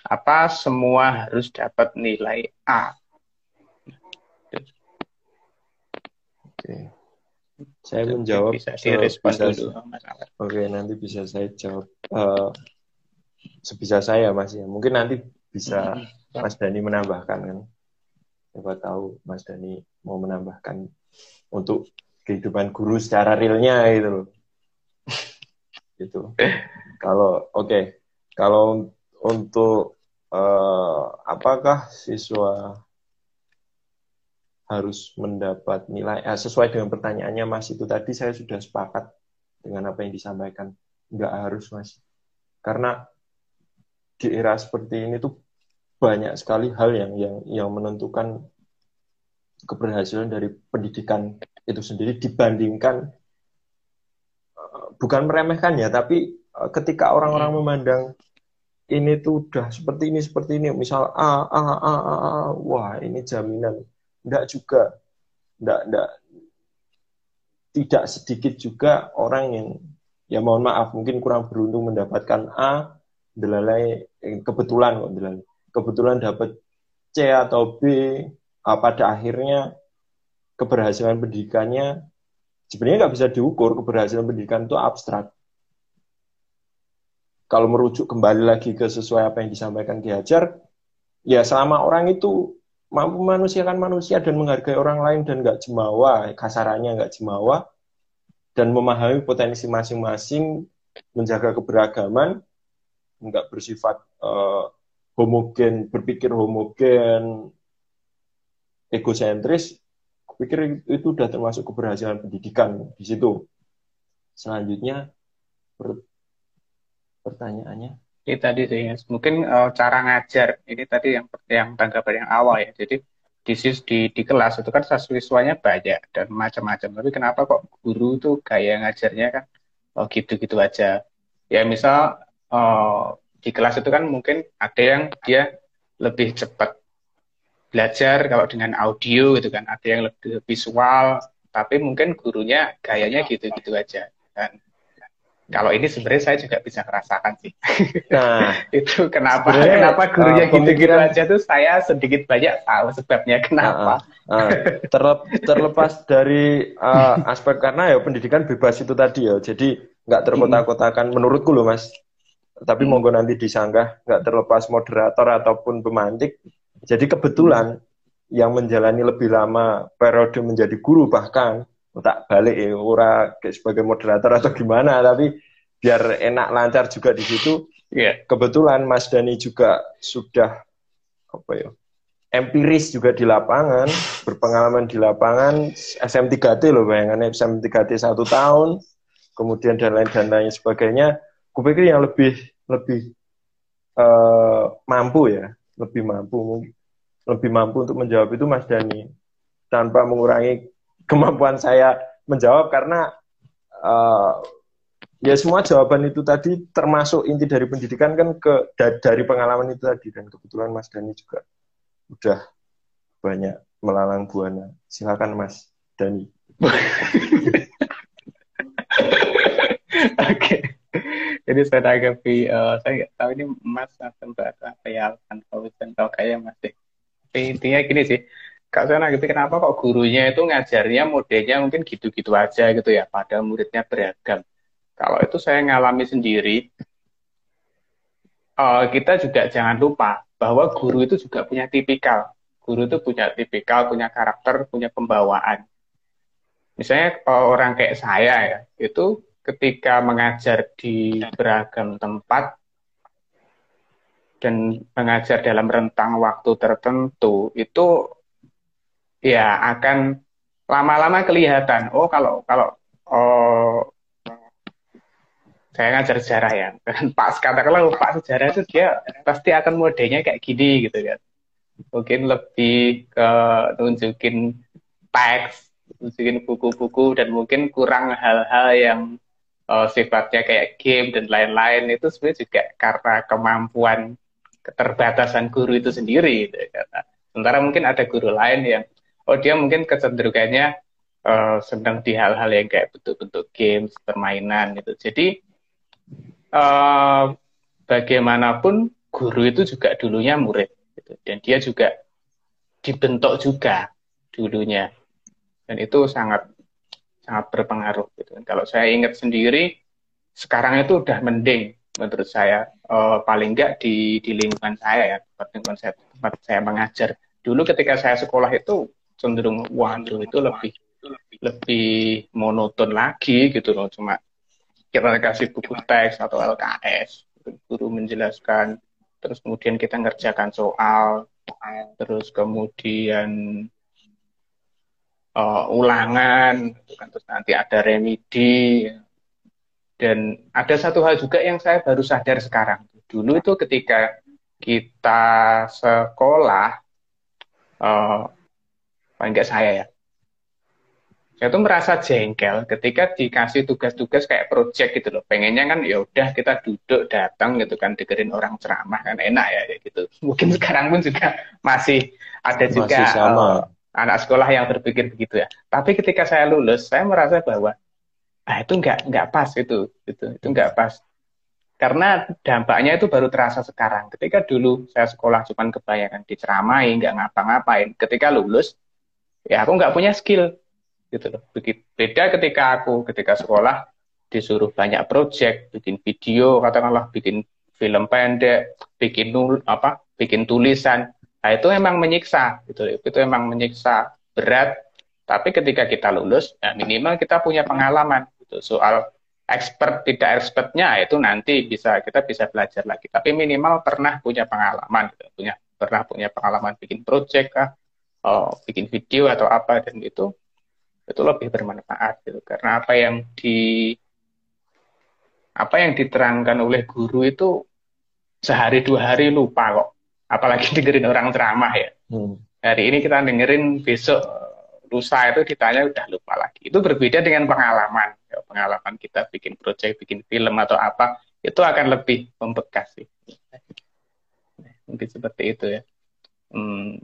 Apa semua harus dapat nilai A? Oke. Saya menjawab. Bisa direspon bisa, dulu, Oke, nanti bisa saya jawab. Uh, sebisa saya, Mas ya. Mungkin nanti bisa Mas Dani menambahkan kan. Siapa tahu Mas Dani mau menambahkan untuk kehidupan guru secara realnya gitu loh. gitu. Kalau oke, okay. kalau untuk uh, apakah siswa harus mendapat nilai eh, sesuai dengan pertanyaannya Mas itu tadi saya sudah sepakat dengan apa yang disampaikan. Enggak harus Mas. Karena di era seperti ini tuh banyak sekali hal yang yang yang menentukan keberhasilan dari pendidikan itu sendiri dibandingkan uh, bukan meremehkan ya tapi uh, ketika orang-orang hmm. memandang ini tuh udah seperti ini seperti ini misal A A A A, A wah ini jaminan enggak juga enggak enggak tidak sedikit juga orang yang ya mohon maaf mungkin kurang beruntung mendapatkan A delalai eh, kebetulan kok delalai kebetulan dapat C atau B uh, pada akhirnya keberhasilan pendidikannya sebenarnya nggak bisa diukur keberhasilan pendidikan itu abstrak. Kalau merujuk kembali lagi ke sesuai apa yang disampaikan Ki ya selama orang itu mampu manusiakan manusia dan menghargai orang lain dan nggak jemawa, kasarannya nggak jemawa, dan memahami potensi masing-masing, menjaga keberagaman, nggak bersifat uh, homogen, berpikir homogen, egosentris, pikir itu sudah termasuk keberhasilan pendidikan di situ. Selanjutnya, pertanyaannya? Ini tadi sih, mungkin uh, cara ngajar. Ini tadi yang yang tanggapan yang awal ya. Jadi di di, di kelas itu kan siswanya banyak dan macam-macam. Tapi kenapa kok guru itu gaya ngajarnya kan oh, gitu-gitu aja. Ya misal uh, di kelas itu kan mungkin ada yang dia lebih cepat belajar kalau dengan audio gitu kan. Ada yang lebih visual, tapi mungkin gurunya gayanya gitu-gitu aja. Dan kalau ini sebenarnya saya juga bisa merasakan sih. Nah, itu kenapa kenapa gurunya uh, gitu-gitu aja tuh saya sedikit banyak tahu sebabnya kenapa. Uh, uh, terlep, terlepas dari uh, aspek karena ya pendidikan bebas itu tadi ya. Jadi nggak terkotak-kotakan menurutku loh Mas. Tapi hmm. monggo nanti disanggah nggak terlepas moderator ataupun pemantik. Jadi kebetulan yang menjalani lebih lama periode menjadi guru bahkan tak balik ya ora sebagai moderator atau gimana tapi biar enak lancar juga di situ yeah. kebetulan Mas Dani juga sudah apa ya empiris juga di lapangan berpengalaman di lapangan SM3T loh bayangannya SM3T satu tahun kemudian dan lain dan lain sebagainya kupikir yang lebih lebih uh, mampu ya lebih mampu lebih mampu untuk menjawab itu Mas Dani tanpa mengurangi kemampuan saya menjawab karena uh, ya semua jawaban itu tadi termasuk inti dari pendidikan kan ke dari pengalaman itu tadi dan kebetulan Mas Dani juga udah banyak melalang buana. Silakan Mas Dani. Oke. Jadi saya tanggapi, uh, saya nggak tahu ini Mas akan bahas apa ya, tahu kayak Mas deh. Tapi intinya gini sih, Kak saya nanggapi kenapa kok gurunya itu ngajarnya modelnya mungkin gitu-gitu aja gitu ya, pada muridnya beragam. Kalau itu saya ngalami sendiri, uh, kita juga jangan lupa bahwa guru itu juga punya tipikal. Guru itu punya tipikal, punya karakter, punya pembawaan. Misalnya uh, orang kayak saya ya, itu ketika mengajar di beragam tempat dan mengajar dalam rentang waktu tertentu itu ya akan lama-lama kelihatan. Oh kalau kalau oh, saya ngajar sejarah ya, dan Pak katakanlah Pak sejarah itu dia pasti akan modenya kayak gini gitu kan. Mungkin lebih ke nunjukin teks, nunjukin buku-buku dan mungkin kurang hal-hal yang uh, sifatnya kayak game dan lain-lain itu sebenarnya juga karena kemampuan keterbatasan guru itu sendiri gitu. Kan. Sementara mungkin ada guru lain yang oh dia mungkin kecenderungannya uh, sedang di hal-hal yang kayak bentuk-bentuk games, permainan gitu. Jadi uh, bagaimanapun guru itu juga dulunya murid gitu. dan dia juga dibentuk juga dulunya dan itu sangat sangat berpengaruh gitu. Kalau saya ingat sendiri sekarang itu udah mending menurut saya. Uh, paling enggak di di lingkungan saya ya tempat lingkungan saya tempat saya mengajar. Dulu ketika saya sekolah itu cenderung waduh itu lebih lebih monoton lagi gitu loh. Cuma kita kasih buku teks atau LKS guru menjelaskan terus kemudian kita ngerjakan soal terus kemudian uh, ulangan gitu kan. terus nanti ada remedi dan ada satu hal juga yang saya baru sadar sekarang dulu itu ketika kita sekolah uh, paling nggak saya ya saya tuh merasa jengkel ketika dikasih tugas-tugas kayak project gitu loh. Pengennya kan ya udah kita duduk datang gitu kan dengerin orang ceramah kan enak ya gitu. Mungkin sekarang pun juga masih ada juga Masih sama. uh, anak sekolah yang berpikir begitu ya. Tapi ketika saya lulus, saya merasa bahwa ah itu nggak nggak pas itu itu itu nggak pas karena dampaknya itu baru terasa sekarang. Ketika dulu saya sekolah cuman kebayangan diceramai, nggak ngapa-ngapain. Ketika lulus, ya aku nggak punya skill gitu loh. Begitu beda ketika aku ketika sekolah disuruh banyak project, bikin video, katakanlah bikin film pendek, bikin nul apa, bikin tulisan. Nah, itu memang menyiksa gitu. Itu memang menyiksa berat. Tapi ketika kita lulus, ya minimal kita punya pengalaman gitu. Soal expert tidak expertnya itu nanti bisa kita bisa belajar lagi. Tapi minimal pernah punya pengalaman, gitu. punya pernah punya pengalaman bikin project kah, oh, bikin video atau apa dan itu itu lebih bermanfaat gitu karena apa yang di apa yang diterangkan oleh guru itu sehari dua hari lupa kok apalagi dengerin orang ceramah ya. Hmm. hari ini kita dengerin besok lusa itu ditanya udah lupa lagi. Itu berbeda dengan pengalaman. Ya, pengalaman kita bikin project bikin film atau apa itu akan lebih membekas sih. Mungkin seperti itu ya. Hmm,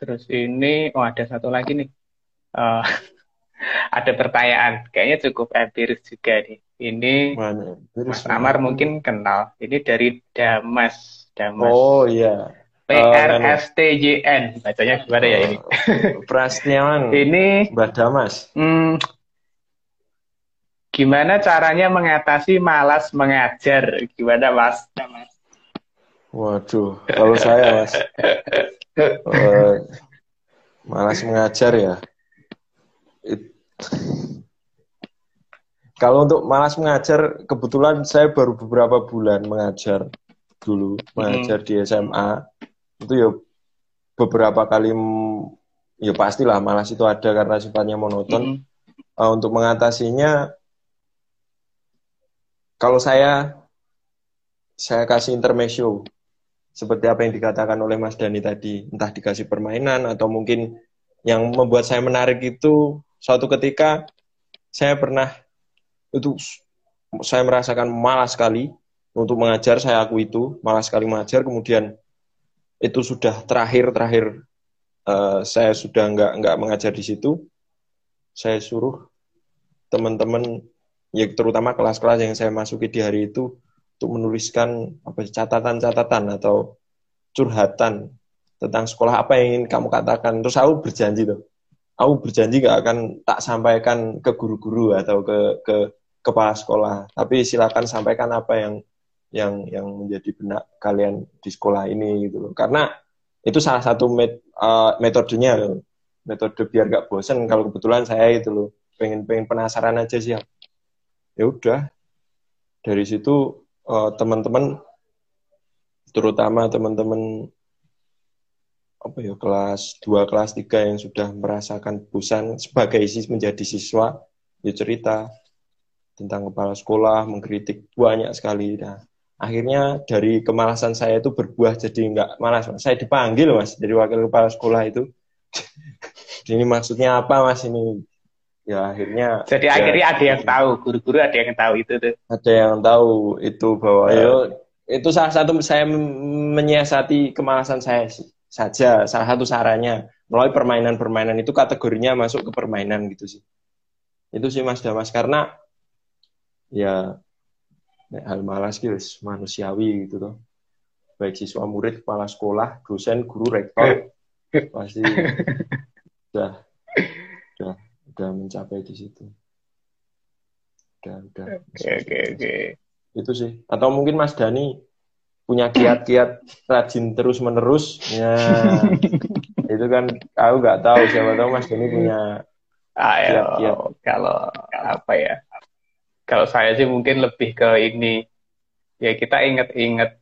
Terus ini, oh ada satu lagi nih. Uh, ada pertanyaan, kayaknya cukup empiris juga nih. Ini Mana? Mas Amar mungkin kenal. Ini dari Damas, Damas. Oh iya. P R S T Y N. Bacanya gimana ya ini? Oh, Prastiawan. ini Mbak Damas. hmm, gimana caranya mengatasi malas mengajar? Gimana Mas? Damas? Waduh, kalau saya mas eh, malas mengajar ya. It- kalau untuk malas mengajar, kebetulan saya baru beberapa bulan mengajar dulu, mengajar di SMA. Itu ya beberapa kali, ya pastilah malas itu ada karena sifatnya monoton. Mm, Eh, untuk mengatasinya, kalau saya saya kasih intermezzo seperti apa yang dikatakan oleh Mas Dani tadi, entah dikasih permainan atau mungkin yang membuat saya menarik itu suatu ketika saya pernah itu saya merasakan malas sekali untuk mengajar, saya aku itu malas sekali mengajar, kemudian itu sudah terakhir terakhir eh, saya sudah nggak nggak mengajar di situ, saya suruh teman-teman ya terutama kelas-kelas yang saya masuki di hari itu untuk menuliskan apa catatan-catatan atau curhatan tentang sekolah. Apa yang ingin kamu katakan. Terus aku berjanji tuh, aku berjanji gak akan tak sampaikan ke guru-guru atau ke ke kepala sekolah, tapi silakan sampaikan apa yang yang yang menjadi benak kalian di sekolah ini gitu loh. Karena itu salah satu met, uh, metodenya loh. metode biar gak bosen. Kalau kebetulan saya itu loh pengen pengen penasaran aja sih. Ya udah. Dari situ uh, teman-teman terutama teman-teman apa ya kelas 2 kelas 3 yang sudah merasakan bosan sebagai sis menjadi siswa ya cerita tentang kepala sekolah mengkritik banyak sekali. Nah akhirnya dari kemalasan saya itu berbuah jadi nggak malas Mas. saya dipanggil mas dari wakil kepala sekolah itu. Ini maksudnya apa mas ini? Ya akhirnya Jadi ya, akhirnya ada yang tahu, guru-guru ada yang tahu itu tuh. ada yang tahu itu bahwa Ya. yo, itu salah satu saya men- menyiasati kemalasan saya sih- saja. Salah satu sarannya melalui permainan-permainan itu kategorinya masuk ke permainan gitu sih. Itu sih Mas Damas. Karena ya hal malas gitu wis manusiawi gitu loh baik siswa murid kepala sekolah dosen guru rektor pasti udah udah udah mencapai di situ udah udah Oke, oke, oke. itu sih atau mungkin Mas Dani punya kiat-kiat rajin terus menerus ya itu kan aku nggak tahu siapa tahu Mas Dani punya Ayo, Kiat-kiat. kalau apa ya? Kalau saya sih mungkin lebih ke ini. Ya kita inget-inget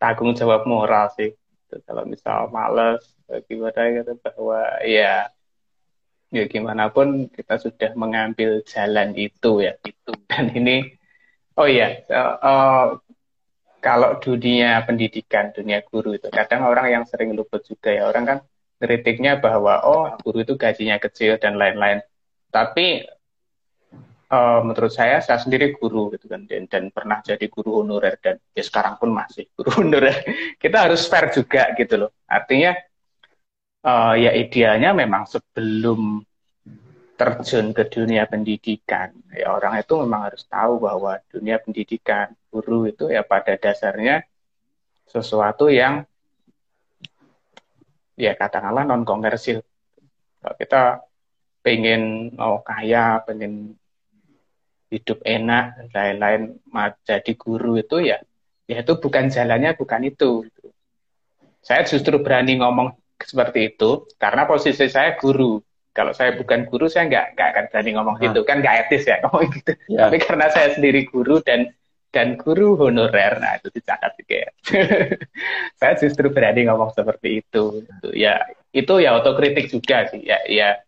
tanggung jawab moral sih. Kalau misal males, gimana gitu bahwa ya ya gimana pun kita sudah mengambil jalan itu ya itu dan ini oh ya eh, eh, kalau dunia pendidikan dunia guru itu kadang orang yang sering luput juga ya orang kan kritiknya bahwa oh guru itu gajinya kecil dan lain-lain. Tapi uh, menurut saya saya sendiri guru gitu kan dan, dan pernah jadi guru honorer dan ya sekarang pun masih guru honorer. Kita harus fair juga gitu loh. Artinya uh, ya idealnya memang sebelum terjun ke dunia pendidikan ya orang itu memang harus tahu bahwa dunia pendidikan guru itu ya pada dasarnya sesuatu yang ya katakanlah non komersil. Kita pengen mau kaya, pengen hidup enak dan lain-lain, jadi guru itu ya, ya itu bukan jalannya, bukan itu. Saya justru berani ngomong seperti itu karena posisi saya guru. Kalau saya bukan guru, saya nggak nggak akan berani ngomong nah. gitu, kan nggak etis ya ngomong gitu. Ya. Tapi karena saya sendiri guru dan dan guru honorer. Nah, itu dicatat juga ya. Saya justru berani ngomong seperti itu. Ya, itu ya otokritik juga sih. Ya, ya,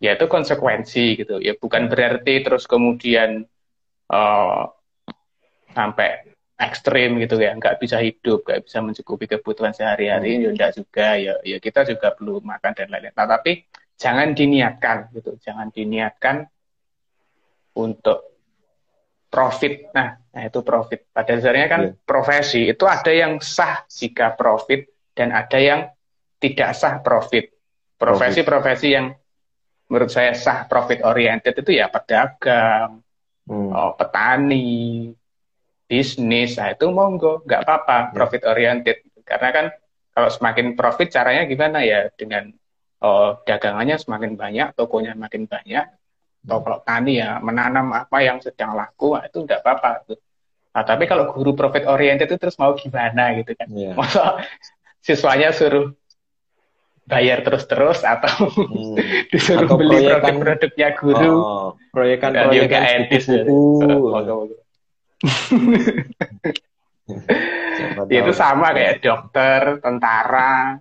ya itu konsekuensi gitu. Ya bukan berarti terus kemudian uh, sampai ekstrim gitu ya, nggak bisa hidup, nggak bisa mencukupi kebutuhan sehari-hari, hmm. ya enggak juga. Ya, ya kita juga perlu makan dan lain-lain. Nah, tapi jangan diniatkan gitu, jangan diniatkan untuk profit. Nah, nah itu profit. Pada dasarnya kan yeah. profesi itu ada yang sah jika profit dan ada yang tidak sah profit. Profesi-profesi yang menurut saya sah profit oriented itu ya pedagang, hmm. oh, petani, bisnis. Nah, itu monggo, nggak apa-apa yeah. profit oriented. Karena kan kalau semakin profit caranya gimana ya dengan oh, dagangannya semakin banyak, tokonya makin banyak, atau kalau tani ya menanam apa yang sedang laku nah, itu tidak apa-apa. Nah, tapi kalau guru profit oriented itu terus mau gimana gitu kan? Yeah. Masa siswanya suruh bayar terus-terus atau hmm. disuruh atau beli produk-produknya guru. Oh, proyekan dan juga etis ya. itu sama kayak dokter, tentara,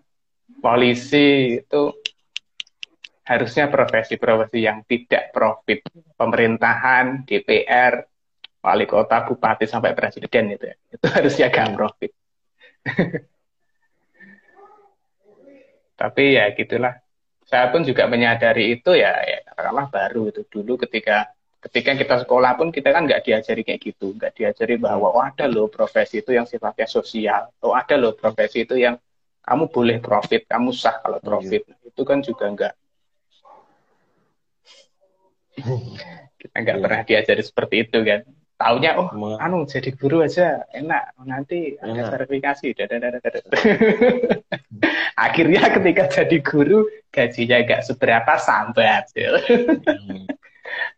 polisi itu harusnya profesi-profesi yang tidak profit. Pemerintahan DPR wali kota bupati sampai presiden itu ya. Itu harusnya gak profit tapi ya gitulah. Saya pun juga menyadari itu ya, ya katakanlah baru itu. Dulu ketika ketika kita sekolah pun kita kan nggak diajari kayak gitu. Nggak diajari bahwa oh ada loh profesi itu yang sifatnya sosial. Oh ada loh profesi itu yang kamu boleh profit kamu sah kalau profit. Nah, itu kan juga nggak kita nggak yeah. pernah diajari seperti itu kan taunya oh Ma anu jadi guru aja enak nanti enak. ada verifikasi. Akhirnya ketika jadi guru gajinya nggak seberapa sambat hmm.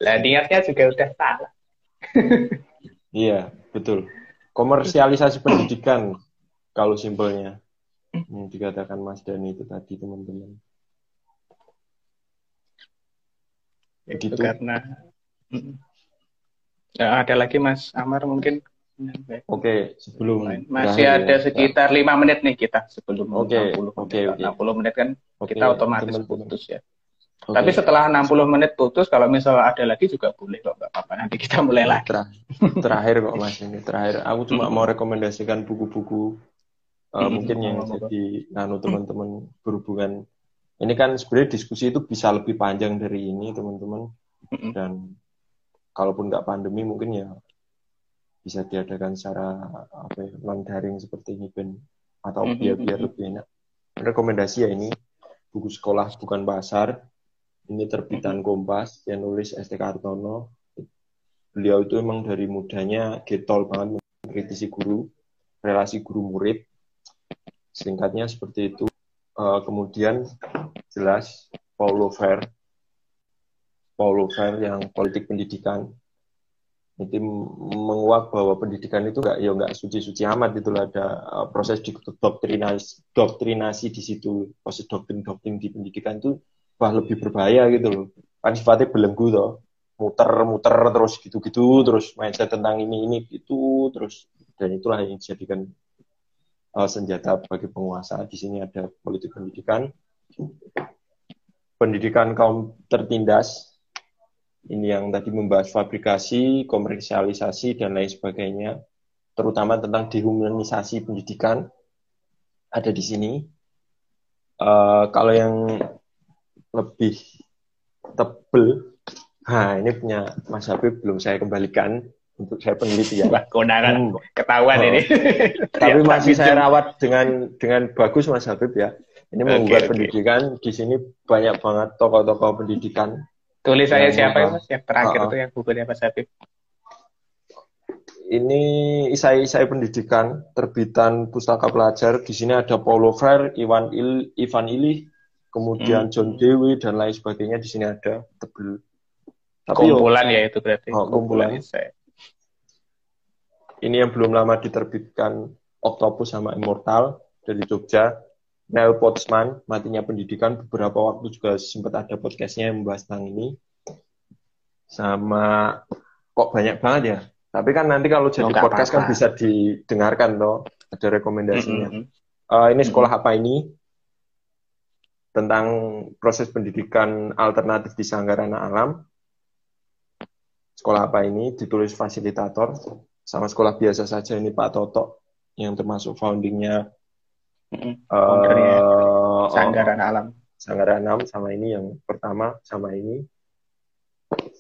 lah niatnya juga udah salah. Iya betul. Komersialisasi pendidikan kalau simpelnya yang dikatakan Mas Dani itu tadi teman-teman. Itu karena ya, ada lagi Mas Amar mungkin Oke, sebelum masih ada ya. sekitar lima menit nih kita sebelum okay. 60 okay, okay. 60 menit kan okay. kita otomatis teman, putus ya. Okay. Tapi setelah 60 menit putus, kalau misalnya ada lagi juga boleh kok, nggak apa-apa. Nanti kita mulai lagi. terakhir kok mas ini terakhir. Aku cuma mau rekomendasikan buku-buku uh, mungkin yang jadi nano teman-teman berhubungan ini kan sebenarnya diskusi itu bisa lebih panjang dari ini teman-teman dan kalaupun nggak pandemi mungkin ya bisa diadakan secara apa ya, non daring seperti ini ben. Atau biar biar lebih enak. Rekomendasi ya ini buku sekolah bukan pasar. Ini terbitan Kompas yang nulis ST Kartono beliau itu emang dari mudanya getol banget mengkritisi guru relasi guru murid. Singkatnya seperti itu. Uh, kemudian jelas Paulo Fair Paulo Fair yang politik pendidikan. Itu menguak bahwa pendidikan itu nggak ya nggak suci-suci amat itu ada uh, proses doktrinasi doktrinasi di situ. Proses doktrin doktrin di pendidikan itu wah lebih berbahaya gitu loh. Kan sifatnya belenggu toh. Muter-muter terus gitu-gitu terus mindset tentang ini ini itu terus. Dan itulah yang dijadikan uh, senjata bagi penguasa. Di sini ada politik pendidikan. Pendidikan kaum tertindas ini yang tadi membahas fabrikasi, komersialisasi dan lain sebagainya, terutama tentang dehumanisasi pendidikan ada di sini. Uh, kalau yang lebih tebel, nah ini punya Mas Habib belum saya kembalikan untuk saya peneliti ya. Wah, kondangan hmm. ketahuan oh. ini. Tapi ya, masih saya rawat dengan dengan bagus Mas Habib ya. Ini okay, membuat okay. pendidikan di sini banyak banget tokoh-tokoh pendidikan. Tulis saya siapa ya Mas? Yang terakhir uh, uh. itu yang bukunya Mas Habib ini isai-isai pendidikan terbitan pustaka pelajar. Di sini ada Paulo Freire, Iwan Il, Ivan Ilih, kemudian hmm. John Dewey dan lain sebagainya. Di sini ada tebel. Tapi kumpulan yo, ya itu berarti. Oh, kumpulan. kumpulan Ini yang belum lama diterbitkan Octopus sama Immortal dari Jogja. Neil Pottsman, Matinya Pendidikan, beberapa waktu juga sempat ada podcastnya yang membahas tentang ini. Sama, kok banyak banget ya? Tapi kan nanti kalau jadi oh, podcast apa -apa. kan bisa didengarkan toh, ada rekomendasinya. Mm -hmm. uh, ini sekolah apa ini? Tentang proses pendidikan alternatif di Sanggarana Alam. Sekolah apa ini? Ditulis fasilitator. Sama sekolah biasa saja ini Pak Toto yang termasuk foundingnya mm -hmm. uh, Sanggarana Alam. Sanggarana Alam sama ini yang pertama sama ini.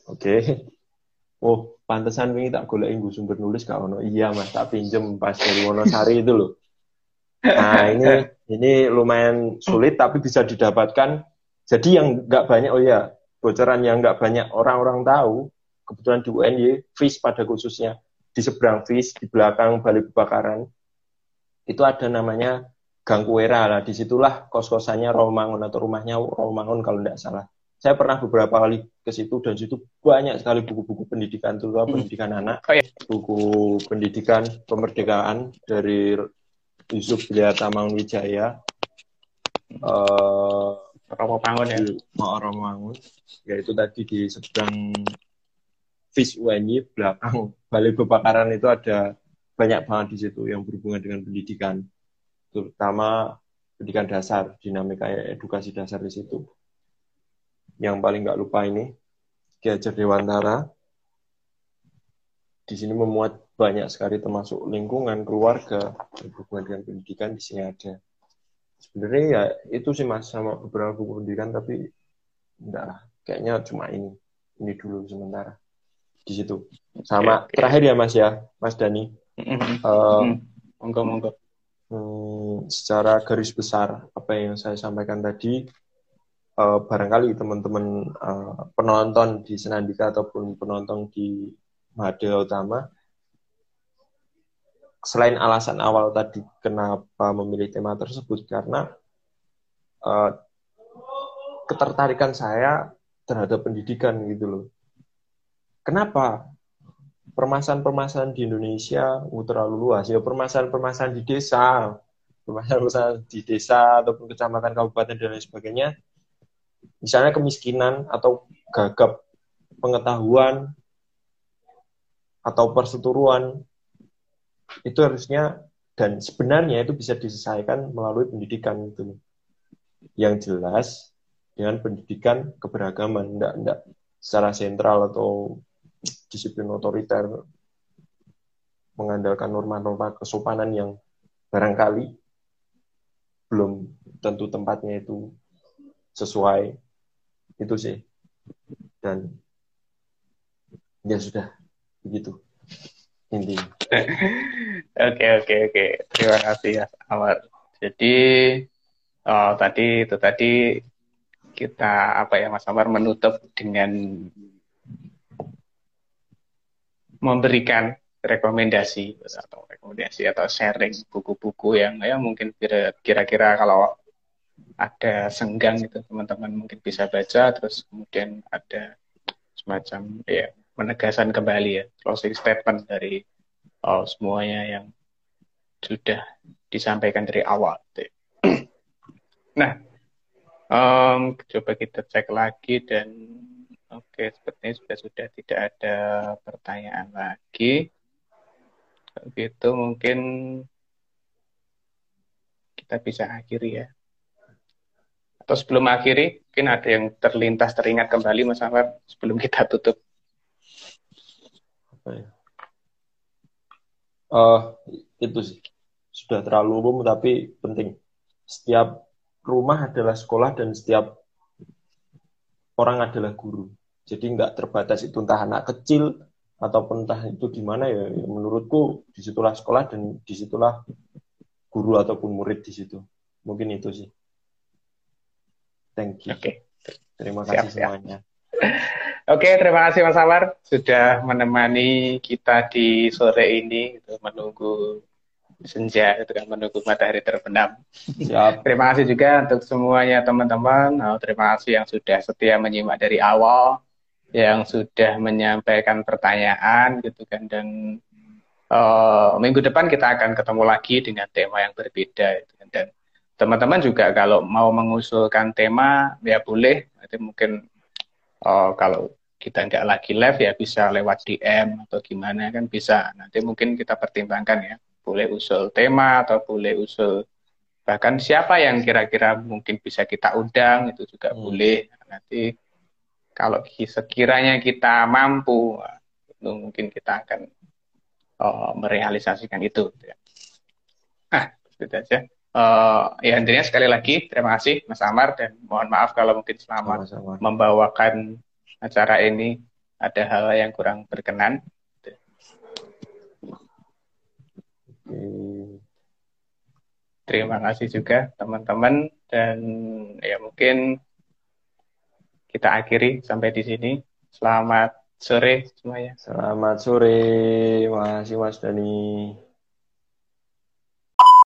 Oke. Okay. Oh, pantesan wingi tak golek gue sumber nulis gak ono. Iya Mas, tak pinjem pas dari Wonosari itu loh. Nah, ini ini lumayan sulit tapi bisa didapatkan. Jadi yang nggak banyak oh ya, bocoran yang nggak banyak orang-orang tahu, kebetulan di UNY, FIS pada khususnya di seberang FIS, di belakang Balai Kebakaran, itu ada namanya Gang Kuera lah. Di situlah kos-kosannya Romangun atau rumahnya Romangun kalau tidak salah saya pernah beberapa kali ke situ dan situ banyak sekali buku-buku pendidikan terutama hmm. pendidikan anak, oh, iya. buku pendidikan kemerdekaan dari Yusuf Bilyata Mangunwijaya, uh, Romo Pangun ya, mau Romo Pangun, yaitu tadi di seberang FIS UNY belakang Balai Bebakaran itu ada banyak banget di situ yang berhubungan dengan pendidikan, terutama pendidikan dasar, dinamika edukasi dasar di situ. Yang paling nggak lupa ini Ki Hajar Dewantara. Di sini memuat banyak sekali termasuk lingkungan keluarga berhubungan dengan pendidikan di sini ada. Sebenarnya ya itu sih mas sama beberapa buku pendidikan tapi enggak lah. Kayaknya cuma ini. Ini dulu sementara. Di situ. Sama okay, terakhir ya mas ya. Mas Dani uh, monggo monggo hmm, secara garis besar apa yang saya sampaikan tadi uh, barangkali teman-teman uh, penonton di Senandika ataupun penonton di Mahadeo Utama selain alasan awal tadi kenapa memilih tema tersebut karena uh, ketertarikan saya terhadap pendidikan gitu loh. Kenapa? Permasalahan-permasalahan di Indonesia uh, terlalu luas. Ya permasalahan-permasalahan di desa, permasalahan-permasalahan di desa ataupun kecamatan, kabupaten dan lain sebagainya. Misalnya kemiskinan atau gagap pengetahuan atau perseturuan itu harusnya dan sebenarnya itu bisa diselesaikan melalui pendidikan itu. Yang jelas dengan pendidikan keberagaman enggak enggak secara sentral atau disiplin otoriter mengandalkan norma-norma kesopanan yang barangkali belum tentu tempatnya itu sesuai. Itu sih. Dan ya sudah begitu. Intinya oke oke oke. Terima kasih ya Amar jadi oh, tadi itu tadi kita apa ya Mas Amar menutup dengan memberikan rekomendasi atau rekomendasi atau sharing buku-buku yang ya mungkin kira-kira kalau ada senggang gitu teman-teman mungkin bisa baca terus kemudian ada semacam ya penegasan kembali ya closing statement dari oh, semuanya yang sudah disampaikan dari awal. Gitu. nah, um, coba kita cek lagi dan oke sepertinya sudah sudah tidak ada pertanyaan lagi. Begitu mungkin kita bisa akhiri ya. Atau sebelum akhiri, mungkin ada yang terlintas teringat kembali Mas Anwar sebelum kita tutup. Ya? Uh, itu sih sudah terlalu umum tapi penting. Setiap rumah adalah sekolah dan setiap orang adalah guru. Jadi nggak terbatas itu entah anak kecil ataupun entah itu di mana ya, ya menurutku di situlah sekolah dan di situlah guru ataupun murid di situ. Mungkin itu sih. Thank you. Oke. Okay. Terima kasih Siap, semuanya. Oke, okay, terima kasih Mas Amar sudah menemani kita di sore ini gitu, menunggu senja itu kan menunggu matahari terbenam. Siap. terima kasih juga untuk semuanya teman-teman. Oh, terima kasih yang sudah setia menyimak dari awal, yang sudah menyampaikan pertanyaan gitu kan. Dan uh, minggu depan kita akan ketemu lagi dengan tema yang berbeda gitu kan. dan teman-teman juga kalau mau mengusulkan tema ya boleh. Nanti mungkin uh, kalau kita nggak lagi live ya bisa lewat DM atau gimana kan bisa. Nanti mungkin kita pertimbangkan ya. Boleh usul tema atau boleh usul bahkan siapa yang kira-kira mungkin bisa kita undang itu juga hmm. boleh. Nanti kalau sekiranya kita mampu itu mungkin kita akan uh, merealisasikan itu ya. ah itu aja uh, ya intinya sekali lagi terima kasih Mas Amar dan mohon maaf kalau mungkin selama Sama-sama. membawakan acara ini ada hal yang kurang berkenan. Terima kasih juga teman-teman dan ya mungkin kita akhiri sampai di sini. Selamat sore semuanya. Selamat sore, Mas Mas Dani.